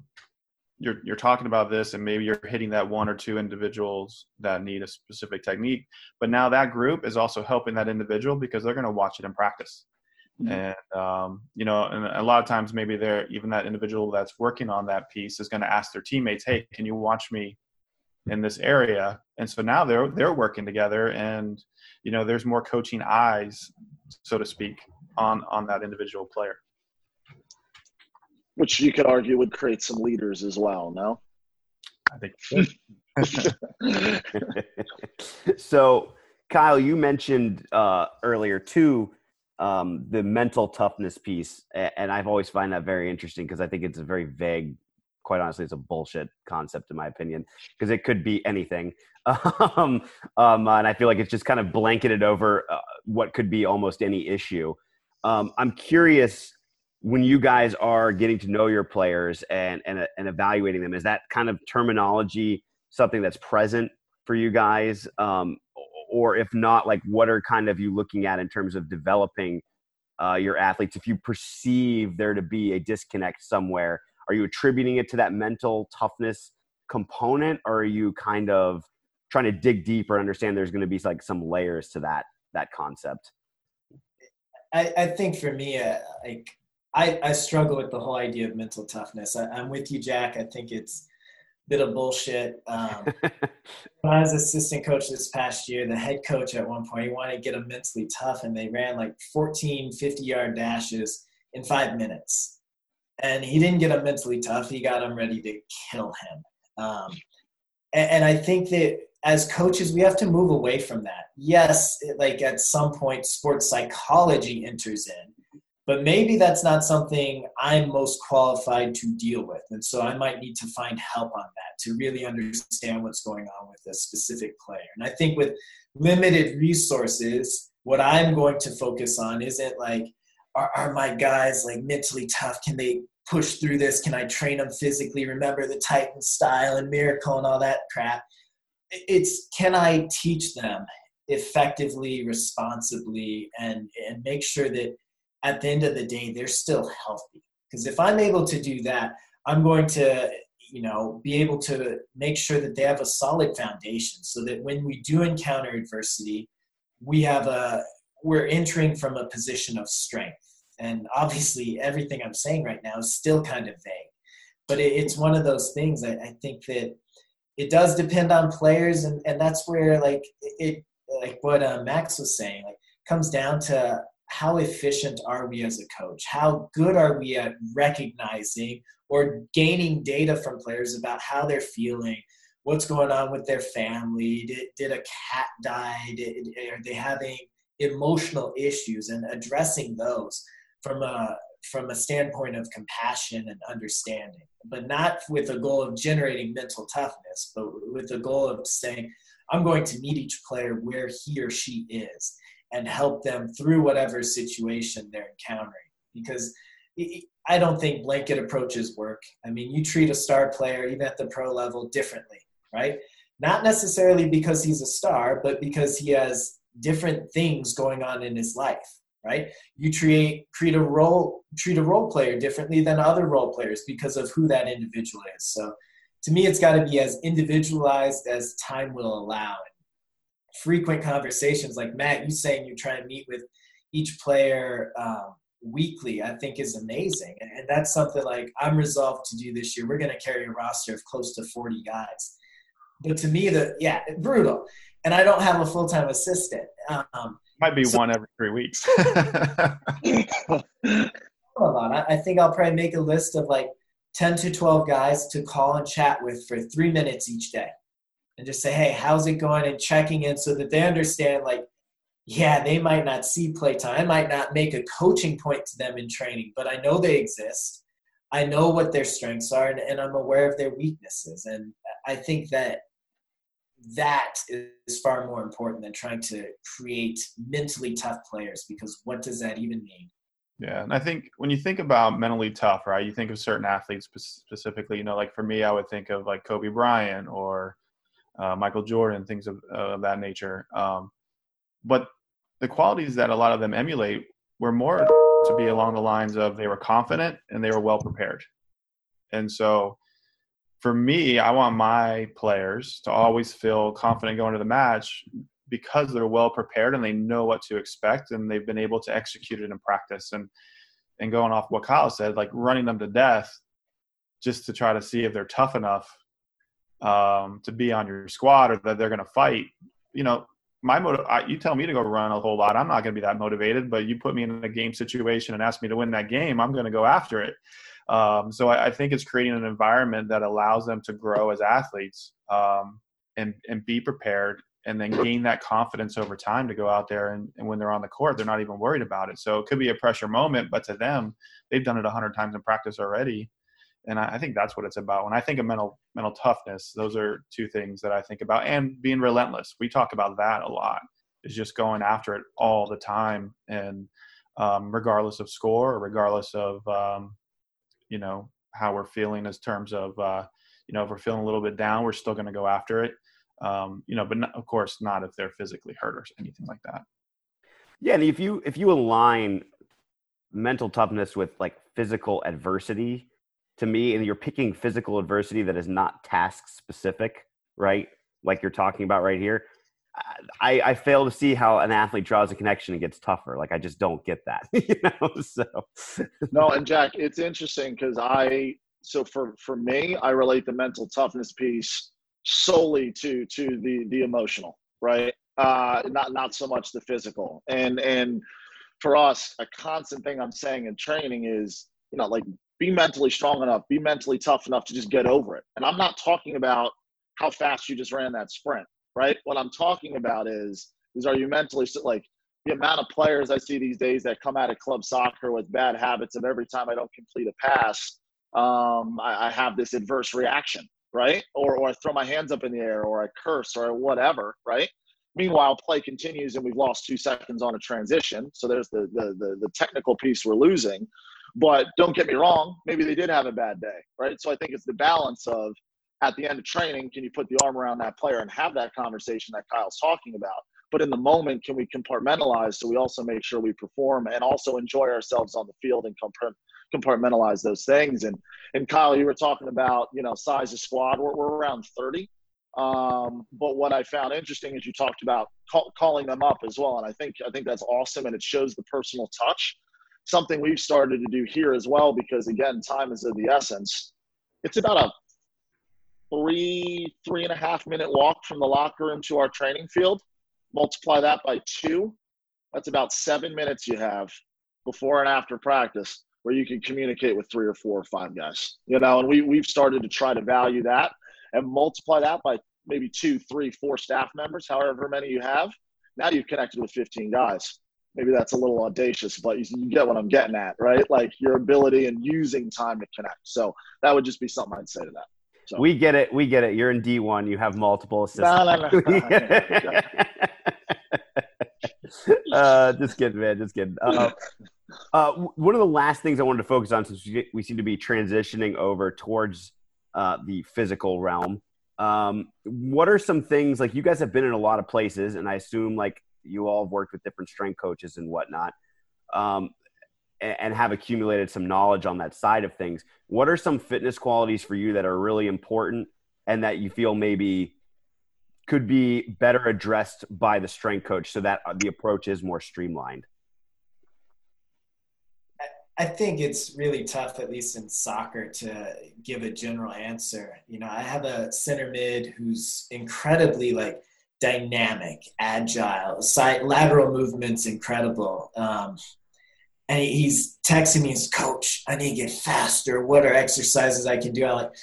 you're you're talking about this and maybe you're hitting that one or two individuals that need a specific technique but now that group is also helping that individual because they're going to watch it in practice mm-hmm. and um, you know and a lot of times maybe they're even that individual that's working on that piece is going to ask their teammates hey can you watch me in this area? And so now they're they're working together and you know there's more coaching eyes so to speak on on that individual player. Which you could argue would create some leaders as well no? I think so kyle you mentioned uh, earlier too um, the mental toughness piece and i've always find that very interesting because i think it's a very vague quite honestly, it's a bullshit concept in my opinion because it could be anything. um, um, and I feel like it's just kind of blanketed over uh, what could be almost any issue. Um, I'm curious when you guys are getting to know your players and, and, and evaluating them, is that kind of terminology something that's present for you guys? Um, or if not, like what are kind of you looking at in terms of developing uh, your athletes? If you perceive there to be a disconnect somewhere, are you attributing it to that mental toughness component, or are you kind of trying to dig deeper, understand there's going to be like some layers to that that concept? I, I think for me, uh, like I, I struggle with the whole idea of mental toughness. I, am with you, Jack. I think it's bit of bullshit. Um, when I was assistant coach this past year, the head coach at one point, he wanted to get them mentally tough, and they ran like 14 50 yard dashes in five minutes. And he didn't get them mentally tough, he got them ready to kill him. Um, and, and I think that as coaches, we have to move away from that. Yes, like at some point, sports psychology enters in but maybe that's not something I'm most qualified to deal with. And so I might need to find help on that to really understand what's going on with a specific player. And I think with limited resources, what I'm going to focus on isn't like, are, are my guys like mentally tough? Can they push through this? Can I train them physically? Remember the Titan style and miracle and all that crap. It's can I teach them effectively, responsibly, and and make sure that at the end of the day, they're still healthy. Because if I'm able to do that, I'm going to, you know, be able to make sure that they have a solid foundation so that when we do encounter adversity, we have a, we're entering from a position of strength. And obviously, everything I'm saying right now is still kind of vague. But it, it's one of those things I, I think that it does depend on players. And, and that's where, like, it, like what uh, Max was saying, like, comes down to how efficient are we as a coach? How good are we at recognizing or gaining data from players about how they're feeling? What's going on with their family? Did, did a cat die? Did, are they having emotional issues and addressing those from a from a standpoint of compassion and understanding, but not with a goal of generating mental toughness, but with the goal of saying, I'm going to meet each player where he or she is and help them through whatever situation they're encountering. Because I don't think blanket approaches work. I mean, you treat a star player, even at the pro level, differently, right? Not necessarily because he's a star, but because he has different things going on in his life, right? You treat treat a role treat a role player differently than other role players because of who that individual is. So, to me, it's got to be as individualized as time will allow frequent conversations like Matt, you saying you try and meet with each player um, weekly, I think is amazing. And, and, that's something like I'm resolved to do this year. We're going to carry a roster of close to 40 guys. But to me, the yeah, brutal. And I don't have a full time assistant. Um, Might be so, one every three weeks. a lot. I think I'll probably make a list of like 10 to 12 guys to call and chat with for three minutes each day and just say, hey, how's it going? And checking in so that they understand, like, yeah, they might not see playtime. I might not make a coaching point to them in training, but I know they exist. I know what their strengths are, and, and I'm aware of their weaknesses. And I think that that is far more important than trying to create mentally tough players because what does that even mean? Yeah, and I think when you think about mentally tough, right? You think of certain athletes specifically. You know, like for me, I would think of like Kobe Bryant or uh, Michael Jordan, things of, of that nature. Um, but the qualities that a lot of them emulate were more to be along the lines of they were confident and they were well prepared. And so for me, I want my players to always feel confident going to the match because they're well prepared and they know what to expect and they've been able to execute it in practice. And and going off what Kyle said, like running them to death just to try to see if they're tough enough um, to be on your squad or that they're going to fight, you know, my motive, you tell me to go run a whole lot. I'm not going to be that motivated, but you put me in a game situation and ask me to win that game, I'm going to go after it. Um, so I, I, think it's creating an environment that allows them to grow as athletes um, and and be prepared, and then gain that confidence over time to go out there and, and, when they're on the court, they're not even worried about it. So it could be a pressure moment, but to them, they've done it a hundred times in practice already, and I, I, think that's what it's about. When I think of mental mental toughness, those are two things that I think about, and being relentless. We talk about that a lot. Is just going after it all the time, and um, regardless of score, or regardless of um, you know how we're feeling in terms of uh, you know if we're feeling a little bit down, we're still going to go after it. Um, you know, but not, of course not if they're physically hurt or anything like that. Yeah, and if you if you align mental toughness with like physical adversity, to me, and you're picking physical adversity that is not task specific, right? Like you're talking about right here. I, I fail to see how an athlete draws a connection and gets tougher. Like I just don't get that, you know. So no, and Jack, it's interesting because I so for for me, I relate the mental toughness piece solely to to the the emotional, right? Uh, not not so much the physical. And and for us, a constant thing I'm saying in training is, you know, like be mentally strong enough, be mentally tough enough to just get over it. And I'm not talking about how fast you just ran that sprint, right? What I'm talking about is is are you mentally like the amount of players I see these days that come out of club soccer with bad habits of every time I don't complete a pass, um, I, I, have this adverse reaction, right? Or, or I throw my hands up in the air, or I curse, or whatever, right? Meanwhile, play continues and we've lost two seconds on a transition. So there's the, the, the, the technical piece we're losing. But don't get me wrong, maybe they did have a bad day, right? So I think it's the balance of at the end of training, can you put the arm around that player and have that conversation that Kyle's talking about? But in the moment, can we compartmentalize so we also make sure we perform and also enjoy ourselves on the field and compartmentalize those things? And and Kyle, you were talking about you know size of squad. We're, we're around thirty. Um, but what I found interesting is you talked about call, calling them up as well, and I think I think that's awesome, and it shows the personal touch. Something we've started to do here as well, because again, time is of the essence. It's about a three three and a half minute walk from the locker room to our training field. Multiply that by two, that's about seven minutes you have before and after practice where you can communicate with three or four or five guys. You know, and we we've started to try to value that and multiply that by maybe two, three, four staff members, however many you have. Now you've connected with 15 guys. Maybe that's a little audacious, but you, you get what I'm getting at, right? Like your ability and using time to connect. So that would just be something I'd say to that. So. We get it. We get it. You're in D1. You have multiple assistants. No, no, no. uh, just kidding, man. Just kidding. Uh, uh, one of the last things I wanted to focus on, since we seem to be transitioning over towards uh, the physical realm. Um, what are some things like you guys have been in a lot of places, and I assume like you all have worked with different strength coaches and whatnot, um, and, and have accumulated some knowledge on that side of things. What are some fitness qualities for you that are really important and that you feel maybe could be better addressed by the strength coach so that the approach is more streamlined? I think it's really tough, at least in soccer, to give a general answer. You know, I have a center mid who's incredibly like dynamic, agile, side lateral movements incredible. Um, and he's texting me, his coach, I need to get faster. What are exercises I can do? I'm like,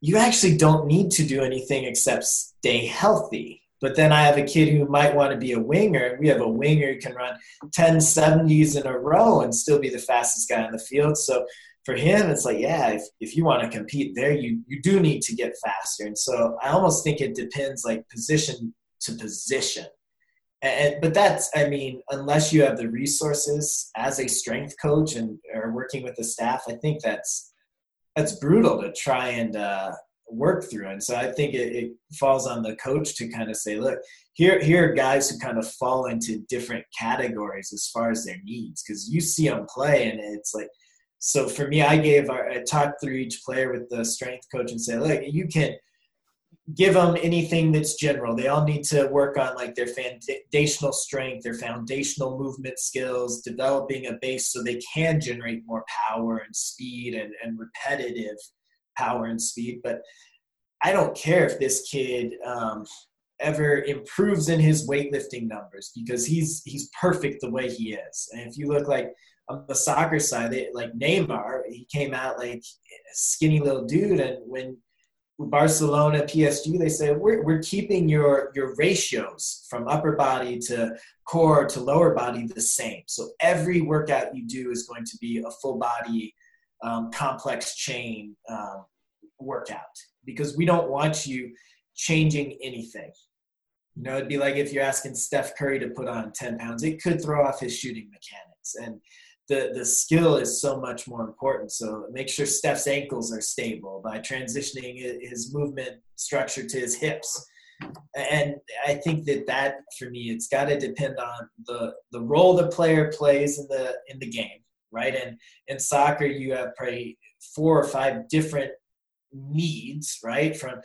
you actually don't need to do anything except stay healthy. But then I have a kid who might want to be a winger. We have a winger who can run 10 70s in a row and still be the fastest guy on the field. So for him, it's like, yeah, if, if you want to compete there, you, you do need to get faster. And so I almost think it depends like position to position. And, but that's, I mean, unless you have the resources as a strength coach and are working with the staff, I think that's that's brutal to try and uh, work through. And so I think it, it, falls on the coach to kind of say, look, here, here are guys who kind of fall into different categories as far as their needs. Cause you see them play and it's like, so for me, I gave our, I talked through each player with the strength coach and say, look, you can give them anything that's general. They all need to work on like their foundational strength, their foundational movement skills, developing a base so they can generate more power and speed and, and repetitive power and speed. But I don't care if this kid um, ever improves in his weightlifting numbers because he's he's perfect the way he is. And if you look like on the soccer side, like Neymar, he came out like a skinny little dude, and when Barcelona, PSG, they say we're, we're keeping your your ratios from upper body to core to lower body the same. So every workout you do is going to be a full body um, complex chain um, workout because we don't want you changing anything. You know, it'd be like if you're asking Steph Curry to put on 10 pounds, it could throw off his shooting mechanics. And the, the skill is so much more important. So make sure Steph's ankles are stable by transitioning his movement structure to his hips. and I think that that for me, it's got to depend on the the role the player plays in the in the game, right? And in soccer, you have probably four or five different needs, right? From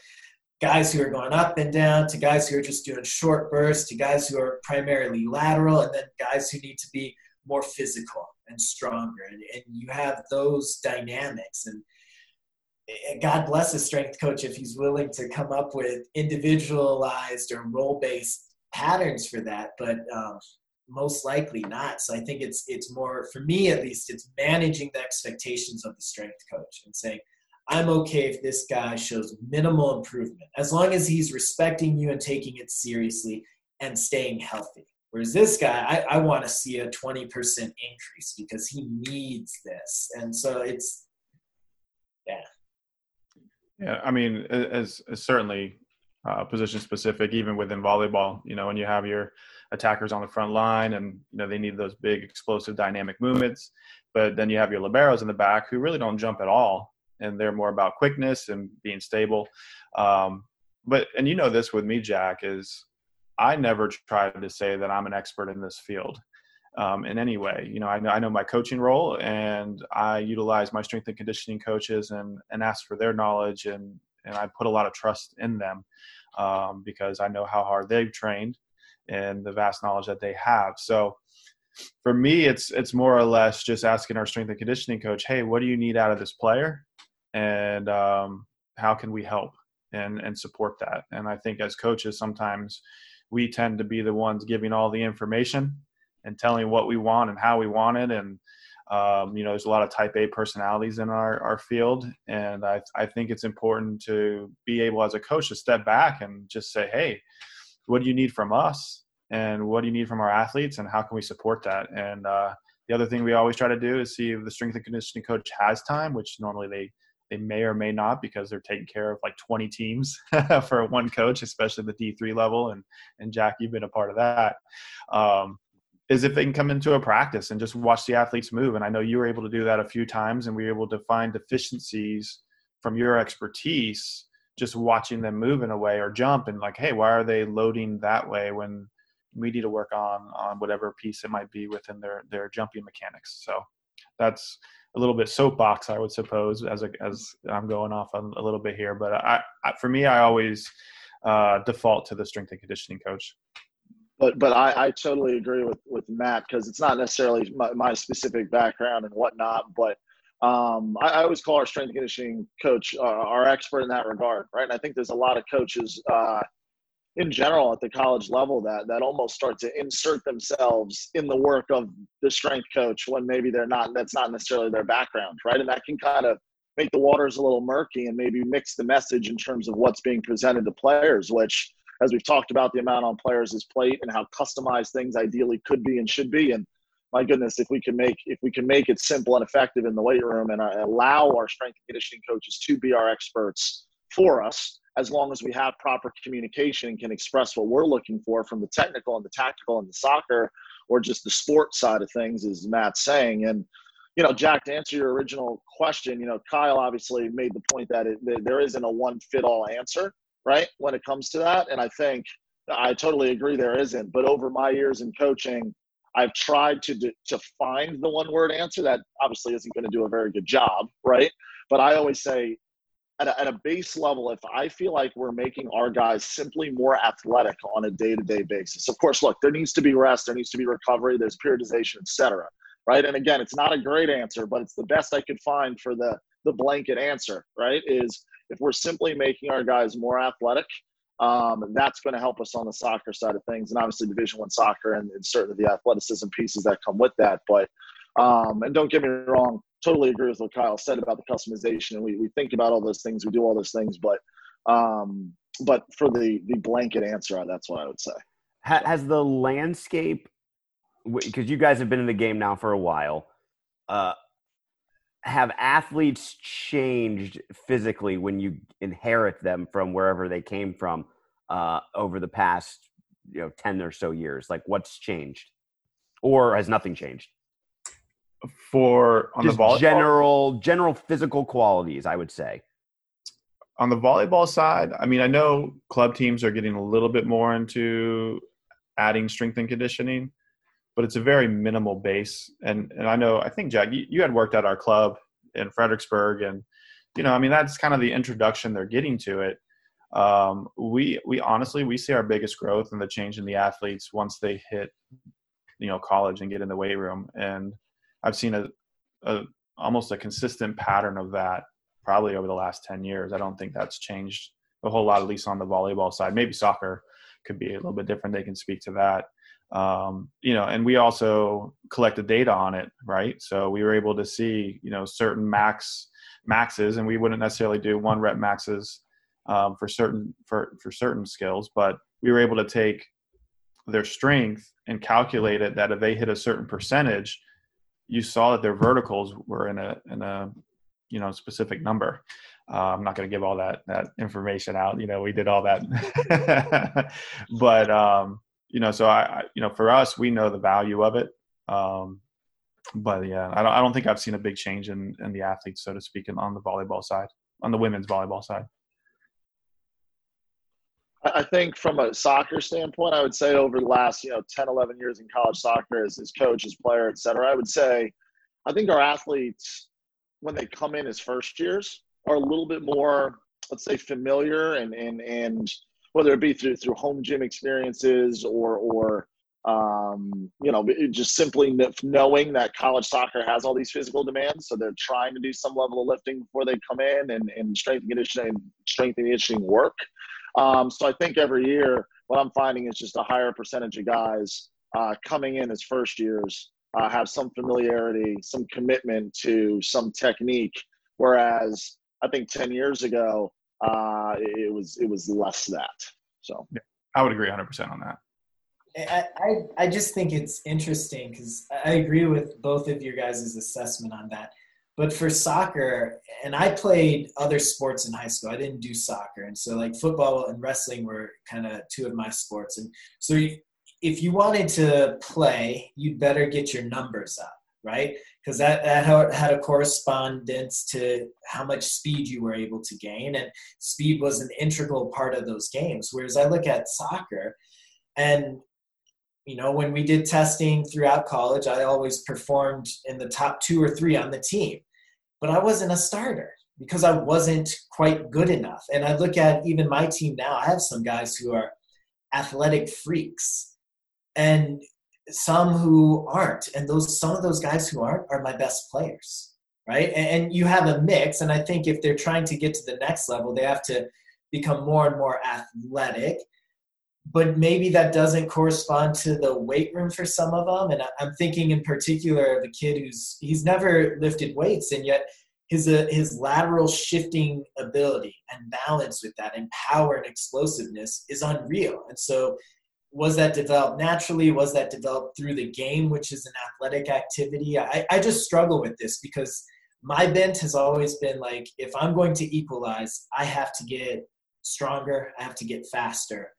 guys who are going up and down to guys who are just doing short bursts to guys who are primarily lateral and then guys who need to be more physical and stronger and, and you have those dynamics and god bless a strength coach if he's willing to come up with individualized or role-based patterns for that but um, most likely not so i think it's it's more for me at least it's managing the expectations of the strength coach and saying I'm okay if this guy shows minimal improvement as long as he's respecting you and taking it seriously and staying healthy. Whereas this guy, I, I want to see a 20% increase because he needs this. And so it's, yeah. Yeah, I mean, as, as certainly uh, position specific, even within volleyball, you know, when you have your attackers on the front line and, you know, they need those big explosive dynamic movements, but then you have your liberos in the back who really don't jump at all and they're more about quickness and being stable. Um, but and you know this with me, Jack, is I never try to say that I'm an expert in this field um, in any way. You know, I know I know my coaching role, and I utilize my strength and conditioning coaches and and ask for their knowledge, and and I put a lot of trust in them um, because I know how hard they've trained and the vast knowledge that they have. So for me, it's it's more or less just asking our strength and conditioning coach, hey, what do you need out of this player? and um, how can we help and and support that and i think as coaches sometimes we tend to be the ones giving all the information and telling what we want and how we want it. And um, you know there's a lot of type a personalities in our, our field. And I, I think it's important to be able as a coach to step back and just say hey what do you need from us? And what do you need from our athletes? And how can we support that? And uh, the other thing we always try to do is see if the strength and conditioning coach has time which normally they they may or may not because they're taking care of like 20 teams for one coach, especially the D3 level. And and Jack, you've been a part of that. Um, is if they can come into a practice and just watch the athletes move. And I know you were able to do that a few times, and we were able to find deficiencies from your expertise just watching them move in a way or jump and like, hey, why are they loading that way when we need to work on on whatever piece it might be within their their jumping mechanics. So that's a little bit soapbox, I would suppose, as a, as I'm going off a, a little bit here. But I, I, for me, I always uh, default to the strength and conditioning coach. But but I, I totally agree with with Matt because it's not necessarily my, my, specific background and whatnot, but um, I, I, always call our strength and conditioning coach uh, our expert in that regard, right? And I think there's a lot of coaches. Uh, in general at the college level that that almost start to insert themselves in the work of the strength coach when maybe they're not that's not necessarily their background right? And that can kind of make the waters a little murky and maybe mix the message in terms of what's being presented to players which as we've talked about the amount on players' is plate and how customized things ideally could be and should be. And my goodness if we can make if we can make it simple and effective in the weight room and allow our strength and conditioning coaches to be our experts for us as long as we have proper communication and can express what we're looking for from the technical and the tactical and the soccer or just the sport side of things, as Matt's saying. And, you know, Jack, to answer your original question, you know, Kyle obviously made the point that, it, that there isn't a one fit all answer, right, when it comes to that. And I think I totally agree there isn't. But over my years in coaching, I've tried to to find the one word answer that obviously isn't going to do a very good job, right? But I always say at a, at a base level, if I feel like we're making our guys simply more athletic on a day to day basis, of course, look, there needs to be rest, there needs to be recovery, there's periodization, etc. Right. And again, it's not a great answer, but it's the best I could find for the, the blanket answer, right? Is if we're simply making our guys more athletic, um, that's going to help us on the soccer side of things, and obviously Division One soccer and, and certainly the athleticism pieces that come with that. But um, and don't get me wrong, totally agree with what Kyle said about the customization, and we, we think about all those things, we do all those things, but um, but for the the blanket answer, that's what I would say. Has the landscape, because you guys have been in the game now for a while, uh, have athletes changed physically when you inherit them from wherever they came from uh, over the past you know 10 or so years? Like what's changed? Or has nothing changed for on Just the general general physical qualities i would say on the volleyball side, I mean, I know club teams are getting a little bit more into adding strength and conditioning, but it's a very minimal base. And and I know I think Jack, you, you had worked at our club in Fredericksburg, and you know, I mean, that's kind of the introduction they're getting to it. Um, we we honestly we see our biggest growth and the change in the athletes once they hit you know college and get in the weight room, and I've seen a, a almost a consistent pattern of that probably over the last 10 years. I don't think that's changed a whole lot, at least on the volleyball side. Maybe soccer could be a little bit different. They can speak to that. Um, you know, and we also collected data on it, right? So we were able to see, you know, certain max maxes, and we wouldn't necessarily do one rep maxes um, for certain for for certain skills, but we were able to take their strength and calculate it that if they hit a certain percentage, you saw that their verticals were in a in a you know specific number. Uh, I'm not going to give all that that information out. You know, we did all that, but um, you know, so I, I, you know, for us, we know the value of it. Um, but yeah, I don't, I don't think I've seen a big change in in the athletes, so to speak, on the volleyball side, on the women's volleyball side. I think from a soccer standpoint, I would say over the last, you know, 10, 11 years in college soccer as, as coach, as player, et cetera, I would say I think our athletes when they come in as first years are a little bit more, let's say, familiar and and and whether it be through through home gym experiences or or um, you know just simply knowing that college soccer has all these physical demands, so they're trying to do some level of lifting before they come in and and strength and conditioning strength and conditioning work. Um, so I think every year what I'm finding is just a higher percentage of guys uh, coming in as first years uh, have some familiarity, some commitment to some technique. Whereas I think 10 years ago, uh, it was it was less that. So yeah, I would agree 100% on that. I, I, I just think it's interesting because I agree with both of your guys' assessment on that. But for soccer, and I played other sports in high school. I didn't do soccer, and so like football and wrestling were kind of two of my sports. And so if you wanted to play, you'd better get your numbers up, right? Because that, that had a correspondence to how much speed you were able to gain. And speed was an integral part of those games. Whereas I look at soccer, and you know, when we did testing throughout college, I always performed in the top two or three on the team, but I wasn't a starter because I wasn't quite good enough. And I look at even my team now, I have some guys who are athletic freaks and some who aren't. And those some of those guys who aren't are my best players right? And, and, you have a mix. And i think if they're trying to get to the next level they have to become more and more athletic but maybe that doesn't correspond to the weight room for some of them and i'm thinking in particular of a kid who's he's never lifted weights and yet his uh, his lateral shifting ability and balance with that and power and explosiveness is unreal and so was that developed naturally? Was that developed through the game, which is an athletic activity? I, I just struggle with this because my bent has always been like, if I'm going to equalize, I have to get stronger, I have to get faster,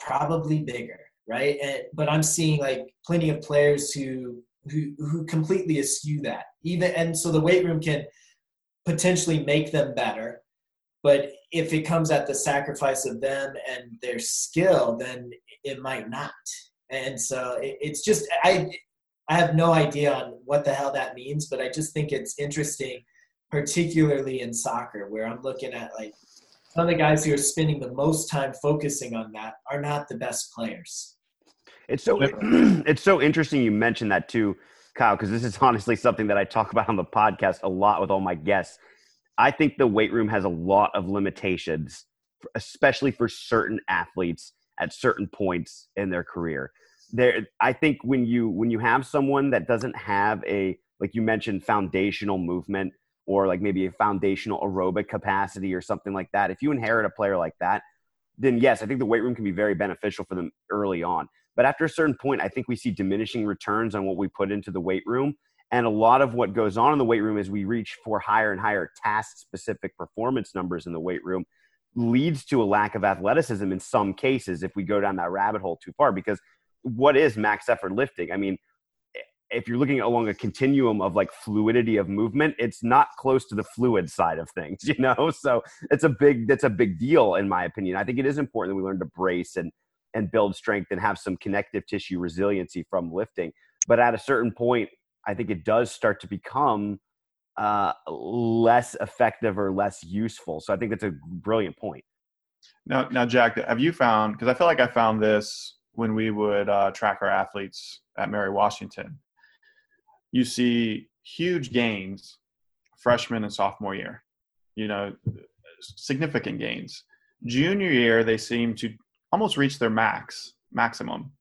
probably bigger, right? And, but I'm seeing like plenty of players who who who completely eschew that. Even and so the weight room can potentially make them better, but if it comes at the sacrifice of them and their skill, then it might not. And so it, it's just I I have no idea on what the hell that means, but I just think it's interesting, particularly in soccer, where I'm looking at like some of the guys who are spending the most time focusing on that are not the best players. It's so it's so interesting you mentioned that too, Kyle, because this is honestly something that I talk about on the podcast a lot with all my guests. I think the weight room has a lot of limitations, especially for certain athletes at certain points in their career. There, I think when you when you have someone that doesn't have a like you mentioned foundational movement or like maybe a foundational aerobic capacity or something like that, if you inherit a player like that, then yes, I think the weight room can be very beneficial for them early on. But after a certain point, I think we see diminishing returns on what we put into the weight room. And a lot of what goes on in the weight room is we reach for higher and higher task specific performance numbers in the weight room leads to a lack of athleticism in some cases if we go down that rabbit hole too far because what is max effort lifting i mean if you're looking along a continuum of like fluidity of movement, it's not close to the fluid side of things, you know. So it's a big that's a big deal in my opinion. I think it is important that we learn to brace and and build strength and have some connective tissue resiliency from lifting. But at a certain point, I think it does start to become uh, less effective or less useful. So I think that's a brilliant point. Now, now, Jack, have you found? Because I feel like I found this when we would uh, track our athletes at Mary Washington. You see huge gains freshman and sophomore year. You know, significant gains. Junior year, they seem to almost reach their max maximum,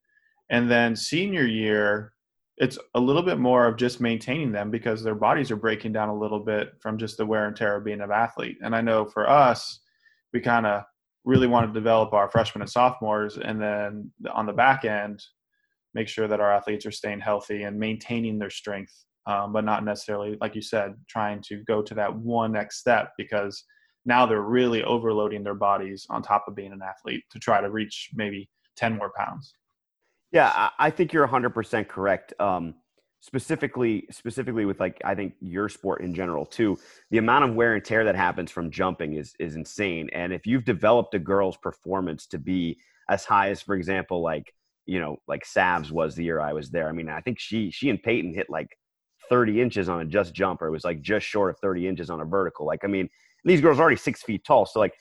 and then senior year, it's a little bit more of just maintaining them because their bodies are breaking down a little bit from just the wear and tear of being an athlete. And I know for us, we kind of really want to develop our freshmen and sophomores, and then on the back end, make sure that our athletes are staying healthy and maintaining their strength, um, but not necessarily, like you said, trying to go to that one next step because now they're really overloading their bodies on top of being an athlete to try to reach maybe 10 more pounds. Yeah, I think you're 100% correct. Um, specifically, specifically with like I think your sport in general too. The amount of wear and tear that happens from jumping is is insane. And if you've developed a girl's performance to be as high as, for example, like you know, like Savs was the year I was there. I mean, I think she she and Peyton hit like 30 inches on a just jumper. It was like just short of 30 inches on a vertical. Like, I mean, these girls are already six feet tall. So like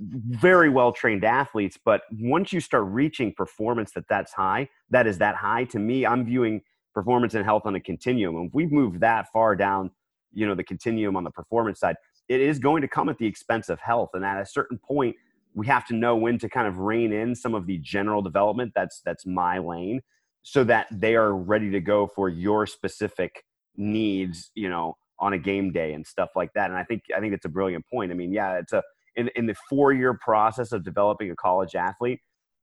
very well trained athletes but once you start reaching performance that that's high that is that high to me i'm viewing performance and health on a continuum and if we've moved that far down you know the continuum on the performance side it is going to come at the expense of health and at a certain point we have to know when to kind of rein in some of the general development that's that's my lane so that they are ready to go for your specific needs you know on a game day and stuff like that and i think i think it's a brilliant point i mean yeah it's a in, in the four year process of developing a college athlete,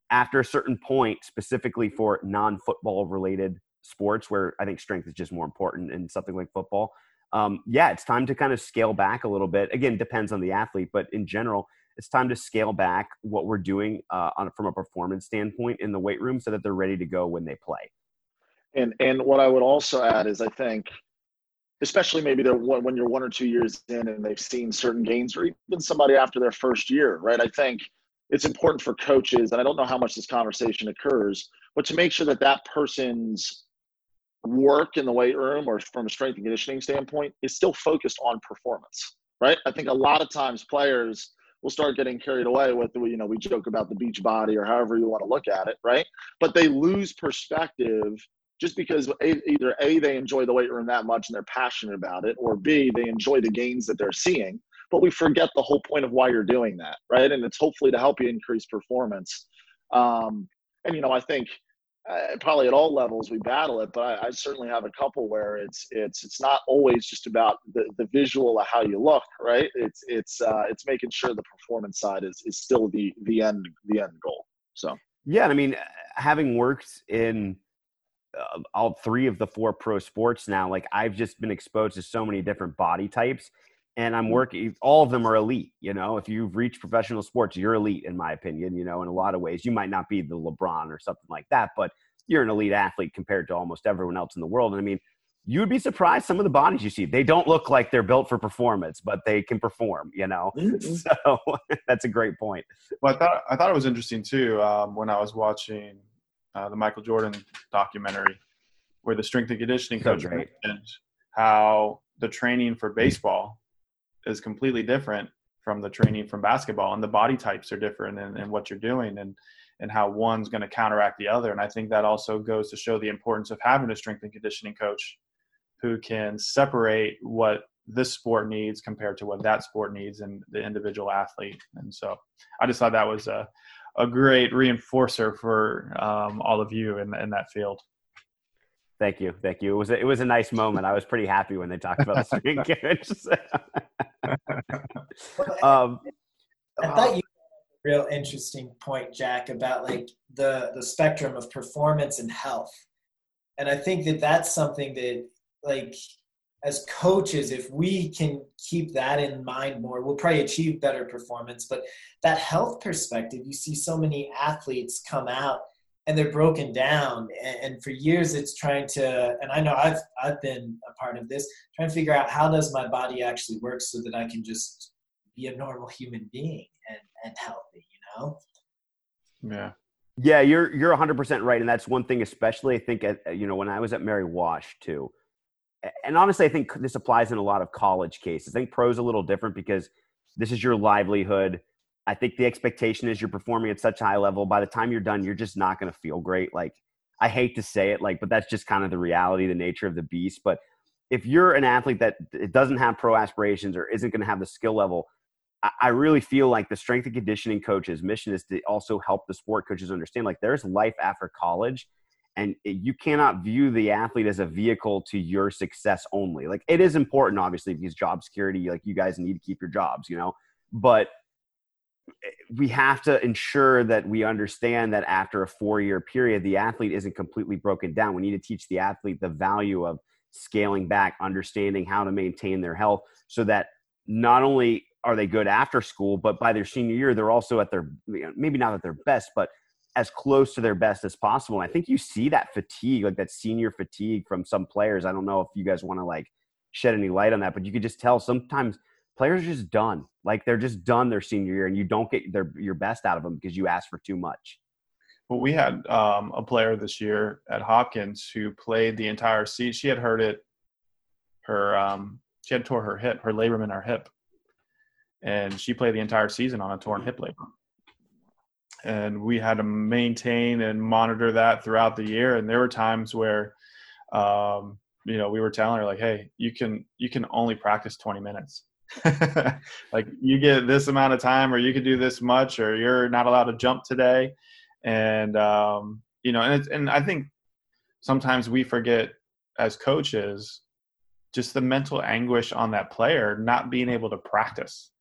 after a certain point, specifically for non football related sports, where I think strength is just more important in something like football, um, yeah, it's time to kind of scale back a little bit. Again, depends on the athlete, but in general, it's time to scale back what we're doing uh, on, from a performance standpoint in the weight room so that they're ready to go when they play. And and what I would also add is I think especially maybe they're when you're one or two years in and they've seen certain gains or even somebody after their first year right i think it's important for coaches and i don't know how much this conversation occurs but to make sure that that person's work in the weight room or from a strength and conditioning standpoint is still focused on performance right i think a lot of times players will start getting carried away with you know we joke about the beach body or however you want to look at it right? But they lose perspective just because either a they enjoy the weight room that much and they're passionate about it or b they enjoy the gains that they're seeing. But we forget the whole point of why you're doing that right? And it's hopefully to help you increase performance. Um, and you know i think uh, probably at all levels we battle it but I, I, certainly have a couple where it's it's it's not always just about the, the visual of how you look right? It's it's uh, it's making sure the performance side is is still the the end the end goal so. Yeah i mean having worked in uh, all three of the four pro sports now like i've just been exposed to so many different body types and i'm mm-hmm. working all of them are elite you know? If you've reached professional sports you're elite in my opinion you know in a lot of ways. You might not be the lebron or something like that but you're an elite athlete compared to almost everyone else in the world and i mean you would be surprised some of the bodies you see. They don't look like they're built for performance but they can perform you know? Mm-hmm. so that's a great point. Well i thought i thought it was interesting too um, when i was watching uh, the Michael Jordan documentary, where the strength and conditioning coach so mentioned how the training for baseball is completely different from the training from basketball, and the body types are different and, in what you're doing, and and how one's going to counteract the other. And I think that also goes to show the importance of having a strength and conditioning coach who can separate what this sport needs compared to what that sport needs and the individual athlete. And so I just thought that was a, a great reinforcer for um, all of you in, in that field. Thank you, thank you. It was a, it was a nice moment. I was pretty happy when they talked about the screen coach. um, I thought you a real interesting point, Jack, about like the the spectrum of performance and health, and I think that that's something that like as coaches, if we can keep that in mind more, we'll probably achieve better performance. But that health perspective, you see so many athletes come out and they're broken down and, and, for years it's trying to and i know i've i've been a part of this trying to figure out how does my body actually work so that i can just be a normal human being and and healthy you know? Yeah. Yeah you're you're 100% right and that's one thing especially i think at, you know when i was at mary wash too and honestly i think this applies in a lot of college cases. I think pros a little different because this is your livelihood I think the expectation is you're performing at such a high level. By the time you're done, you're just not going to feel great. Like, I hate to say it, like, but that's just kind of the reality, the nature of the beast. But if you're an athlete that doesn't have pro aspirations or isn't going to have the skill level, I really feel like the strength and conditioning coach's mission is to also help the sport coaches understand like there's life after college and you cannot view the athlete as a vehicle to your success only. Like it is important, obviously, because job security, like you guys need to keep your jobs, you know, but we have to ensure that we understand that after a four year period, the athlete isn't completely broken down. We need to teach the athlete the value of scaling back, understanding how to maintain their health so that not only are they good after school, but by their senior year, they're also at their maybe not at their best, but as close to their best as possible. And I think you see that fatigue, like that senior fatigue from some players. I don't know if you guys want to like shed any light on that, but you could just tell sometimes players are just done. Like they're just done their senior year, and you don't get their your best out of them because you ask for too much. Well, we had um, a player this year at Hopkins who played the entire season. She had hurt it. Her um, she had tore her hip, her labrum in her hip, and she played the entire season on a torn hip labrum. And we had to maintain and monitor that throughout the year. And there were times where, um, you know, we were telling her like, "Hey, you can you can only practice 20 minutes." like you get this amount of time or you can do this much or you're not allowed to jump today. And um, you know and and i think sometimes we forget as coaches just the mental anguish on that player not being able to practice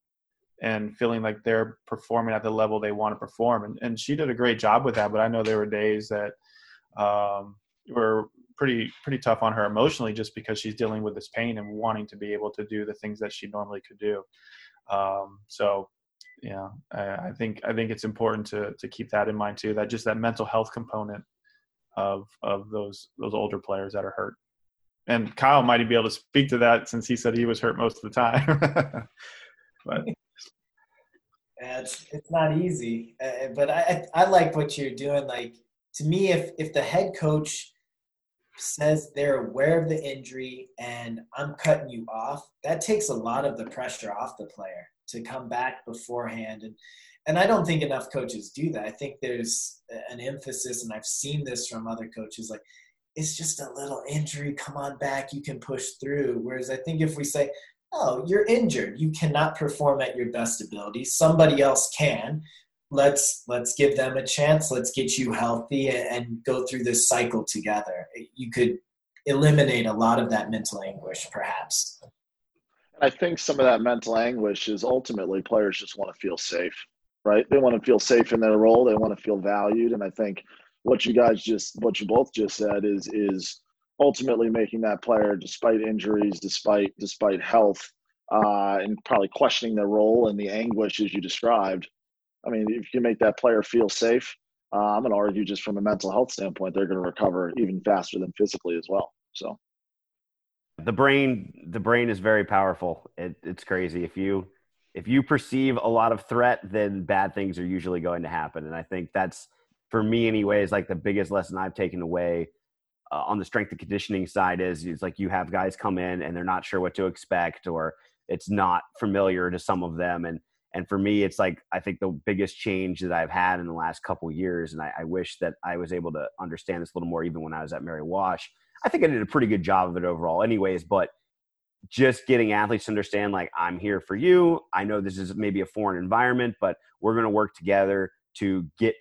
and feeling like they're performing at the level they want to perform. And, and she did a great job with that but i know there were days that um, were pretty pretty tough on her emotionally just because she's dealing with this pain and wanting to be able to do the things that she normally could do. Um, so yeah, I, I, think I think it's important to to keep that in mind too. That just that mental health component of of those those older players that are hurt. And Kyle might be able to speak to that since he said he was hurt most of the time. but it's it's not easy, uh, but I I like what you're doing. Like to me, if if the head coach says they're aware of the injury and I'm cutting you off, that takes a lot of the pressure off the player to come back beforehand. And and I don't think enough coaches do that. I think there's an emphasis, and I've seen this from other coaches, like it's just a little injury. Come on back, you can push through. Whereas I think if we say, "Oh, you're injured, you cannot perform at your best ability. Somebody else can," let's let's give them a chance. Let's get you healthy and go through this cycle together. You could eliminate a lot of that mental anguish perhaps. I think some of that mental anguish is ultimately players just want to feel safe right? They want to feel safe in their role. They want to feel valued. And i think what you guys just what you both just said is is ultimately making that player despite injuries despite despite health uh, and probably questioning their role and the anguish as you described I mean, if you make that player feel safe, uh, I'm going to argue just from a mental health standpoint, they're going to recover even faster than physically as well. So the brain, the brain is very powerful. It, it's crazy. If you, if you perceive a lot of threat, then bad things are usually going to happen. And I think that's for me anyways, like the biggest lesson I've taken away uh, on the strength and conditioning side is, is like you have guys come in and they're not sure what to expect or it's not familiar to some of them. And, and for me it's like i think the biggest change that i've had in the last couple years and I, I, wish that i was able to understand this a little more even when i was at mary wash i think i did a pretty good job of it overall anyways but just getting athletes to understand like i'm here for you. I know this is maybe a foreign environment but we're going to work together to get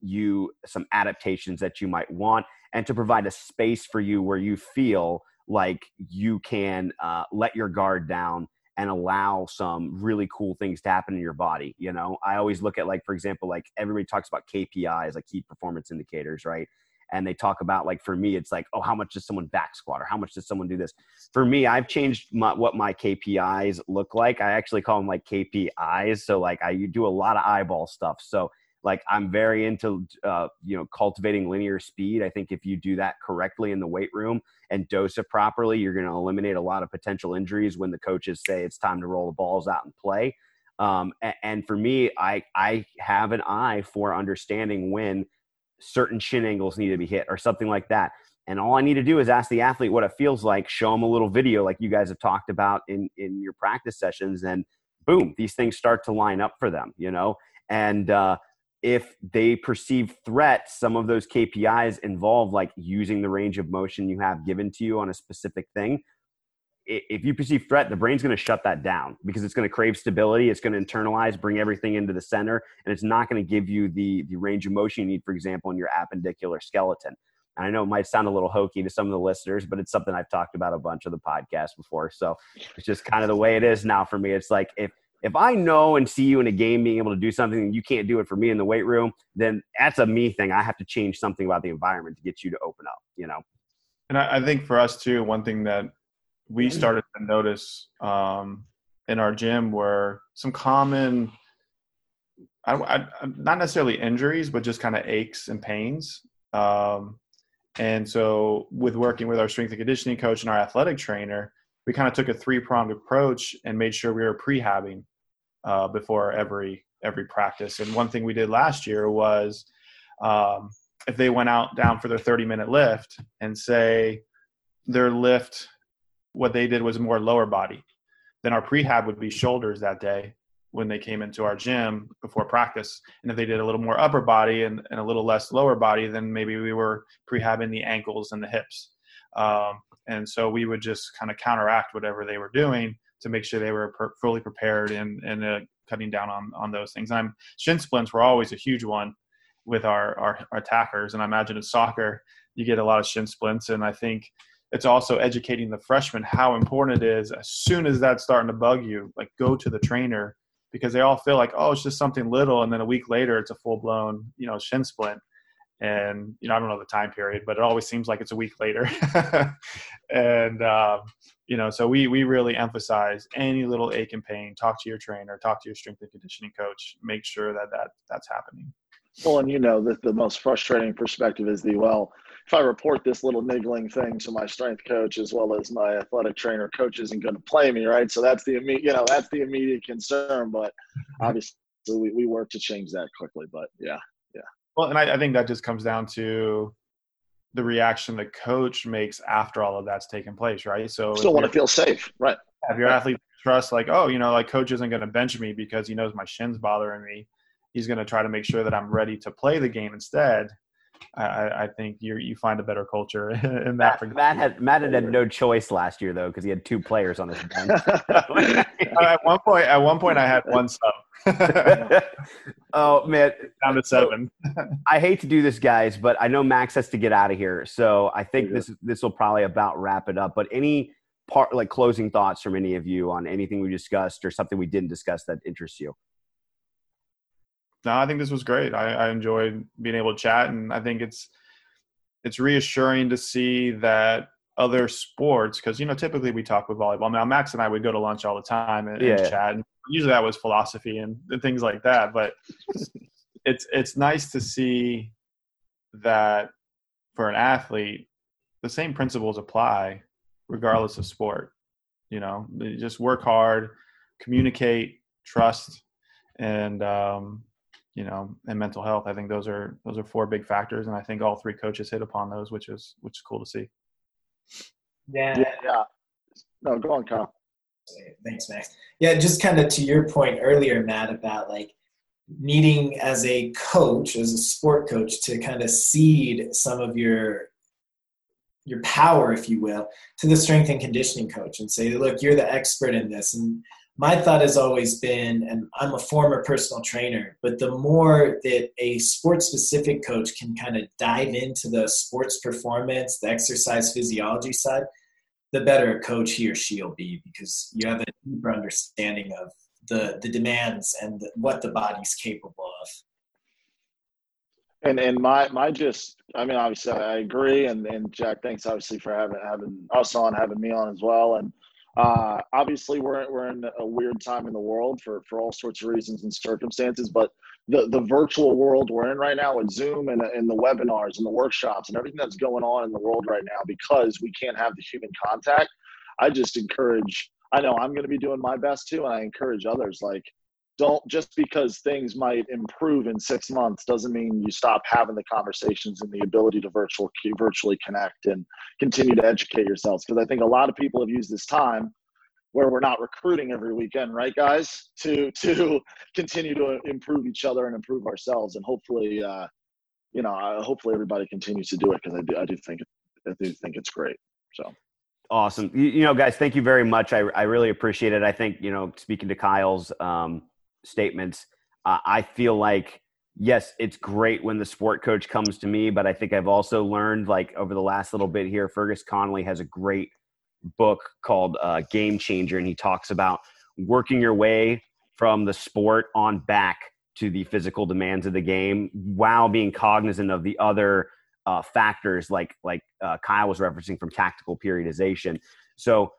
you some adaptations that you might want and to provide a space for you where you feel like you can uh, let your guard down and allow some really cool things to happen in your body. You know, I always look at like, for example, like everybody talks about KPIs, like key performance indicators, right? And they talk about like for me, it's like, oh, how much does someone back squat or how much does someone do this? For me, I've changed my, what my KPIs look like. I actually call them like KPIs. So like I do a lot of eyeball stuff. So Like I'm very into uh, you know cultivating linear speed. I think if you do that correctly in the weight room and dose it properly, you're going to eliminate a lot of potential injuries when the coaches say it's time to roll the balls out and play. Um, and, and for me, I I have an eye for understanding when certain shin angles need to be hit or something like that. And all I need to do is ask the athlete what it feels like, show them a little video like you guys have talked about in, in your practice sessions, and boom, these things start to line up for them, you know? And uh, if they perceive threat, some of those KPIs involve like using the range of motion you have given to you on a specific thing. If you perceive threat, the brain's going to shut that down because it's going to crave stability. It's going to internalize, bring everything into the center, and it's not going to give you the, the range of motion you need, for example, in your appendicular skeleton. And I know it might sound a little hokey to some of the listeners, but it's something I've talked about a bunch of the podcasts before. So it's just kind of the way it is now for me. It's like if if I know and see you in a game being able to do something and you can't do it for me in the weight room, then that's a me thing. I have to change something about the environment to get you to open up, you know? And I, I think for us too, one thing that we started to notice um, in our gym were some common, I, I, not necessarily injuries, but just kind of aches and pains. Um, and so, with working with our strength and conditioning coach and our athletic trainer, we kind of took a three pronged approach and made sure we were prehabbing uh, before every every practice. And one thing we did last year was um, if they went out down for their 30 minute lift and say their lift, what they did was more lower body, then our prehab would be shoulders that day when they came into our gym before practice. And if they did a little more upper body and, and a little less lower body, then maybe we were prehabbing the ankles and the hips. Um, and so we would just kind of counteract whatever they were doing to make sure they were per- fully prepared and, and uh, cutting down on, on those things. And I'm, shin splints were always a huge one with our, our, our attackers. And I imagine in soccer, you get a lot of shin splints. And I think it's also educating the freshmen how important it is as soon as that's starting to bug you, like go to the trainer because they all feel like, oh, it's just something little, and then a week later, it's a full blown, you know, shin splint. And you know, I don't know the time period, but it always seems like it's a week later. and um, you know, so we we really emphasize any little ache and pain. Talk to your trainer, talk to your strength and conditioning coach. Make sure that that that's happening. Well, and you know that the most frustrating perspective is the well, if I report this little niggling thing to my strength coach as well as my athletic trainer, coach isn't going to play me, right? So that's the immediate, you know, that's the immediate concern. But mm-hmm. obviously, we, we work to change that quickly. But yeah. Well, and I, I think that just comes down to the reaction the coach makes after all of that's taken place, right? So still want to feel safe, right? If your athlete trust, like, oh, you know, like coach isn't going to bench me because he knows my shin's bothering me. He's going to try to make sure that I'm ready to play the game instead I, I think you you find a better culture in that. Matt, Matt had Matt had, had no choice last year though because he had two players on his bench. Uh, at one point, at one point, I had one sub. oh man, down to seven. I hate to do this, guys, but I know Max has to get out of here, so I think this this will probably about wrap it up. But any part like closing thoughts from any of you on anything we discussed or something we didn't discuss that interests you? No, I think this was great. I, I enjoyed being able to chat, and I think it's it's reassuring to see that other sports because you know typically we talk with volleyball. Now Max and I would go to lunch all the time and, yeah. and chat, and usually that was philosophy and, and things like that. But it's it's nice to see that for an athlete, the same principles apply regardless of sport. You know, you just work hard, communicate, trust, and um, you know, and mental health. I think those are those are four big factors, and I think all three coaches hit upon those, which is which is cool to see. Yeah. Yeah. yeah. No, go on, Kyle. Thanks, Max. Yeah, just kind of to your point earlier, Matt, about like needing as a coach, as a sport coach, to kind of cede some of your your power, if you will, to the strength and conditioning coach and say, look, you're the expert in this. And my thought has always been, and I'm a former personal trainer, but the more that a sports specific coach can kind of dive into the sports performance, the exercise physiology side, the better a coach he or she will be because you have a deeper understanding of the, the demands and the, what the body's capable of. And and my my just I mean obviously I agree and and Jack thanks obviously for having having us on having me on as well and uh, obviously, we're, we're in a weird time in the world for, for all sorts of reasons and circumstances, but the the virtual world we're in right now with Zoom and, and the webinars and the workshops and everything that's going on in the world right now because we can't have the human contact. I just encourage. I know I'm going to be doing my best too, and I encourage others like don't just because things might improve in six months doesn't mean you stop having the conversations and the ability to virtual virtually connect and continue to educate yourselves because i think a lot of people have used this time where we're not recruiting every weekend, right, guys? To to continue to improve each other and improve ourselves, and hopefully, uh, you know, hopefully everybody continues to do it because I do I do think I do think it's great. So awesome, you, you, know, guys, thank you very much. I I really appreciate it. I think you know, speaking to Kyle's um, statements, uh, I feel like. Yes, it's great when the sport coach comes to me, but I think I've also learned, like over the last little bit here, Fergus Connolly has a great book called uh, Game Changer, and he talks about working your way from the sport on back to the physical demands of the game while being cognizant of the other uh, factors like like uh, Kyle was referencing from tactical periodization. So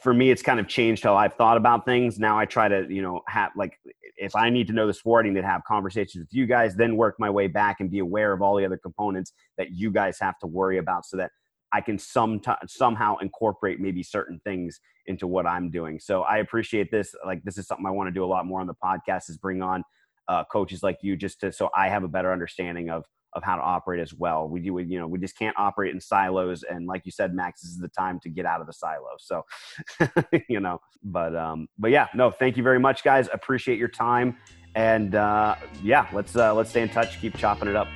for me, it's kind of changed how I've thought about things. Now I try to you know have like if I need to know the sport, I need to have conversations with you guys, then work my way back and be aware of all the other components that you guys have to worry about, so that I can some somehow incorporate maybe certain things into what I'm doing. So I appreciate this. Like this is something I want to do a lot more on the podcast is bring on uh, coaches like you just to so I have a better understanding of of how to operate as well. We do, you know, we just can't operate in silos. And like you said, Max, this is the time to get out of the silo. So, you know, but, um, but yeah, no, thank you very much guys. Appreciate your time. And, uh, yeah, let's, uh, let's stay in touch. Keep chopping it up.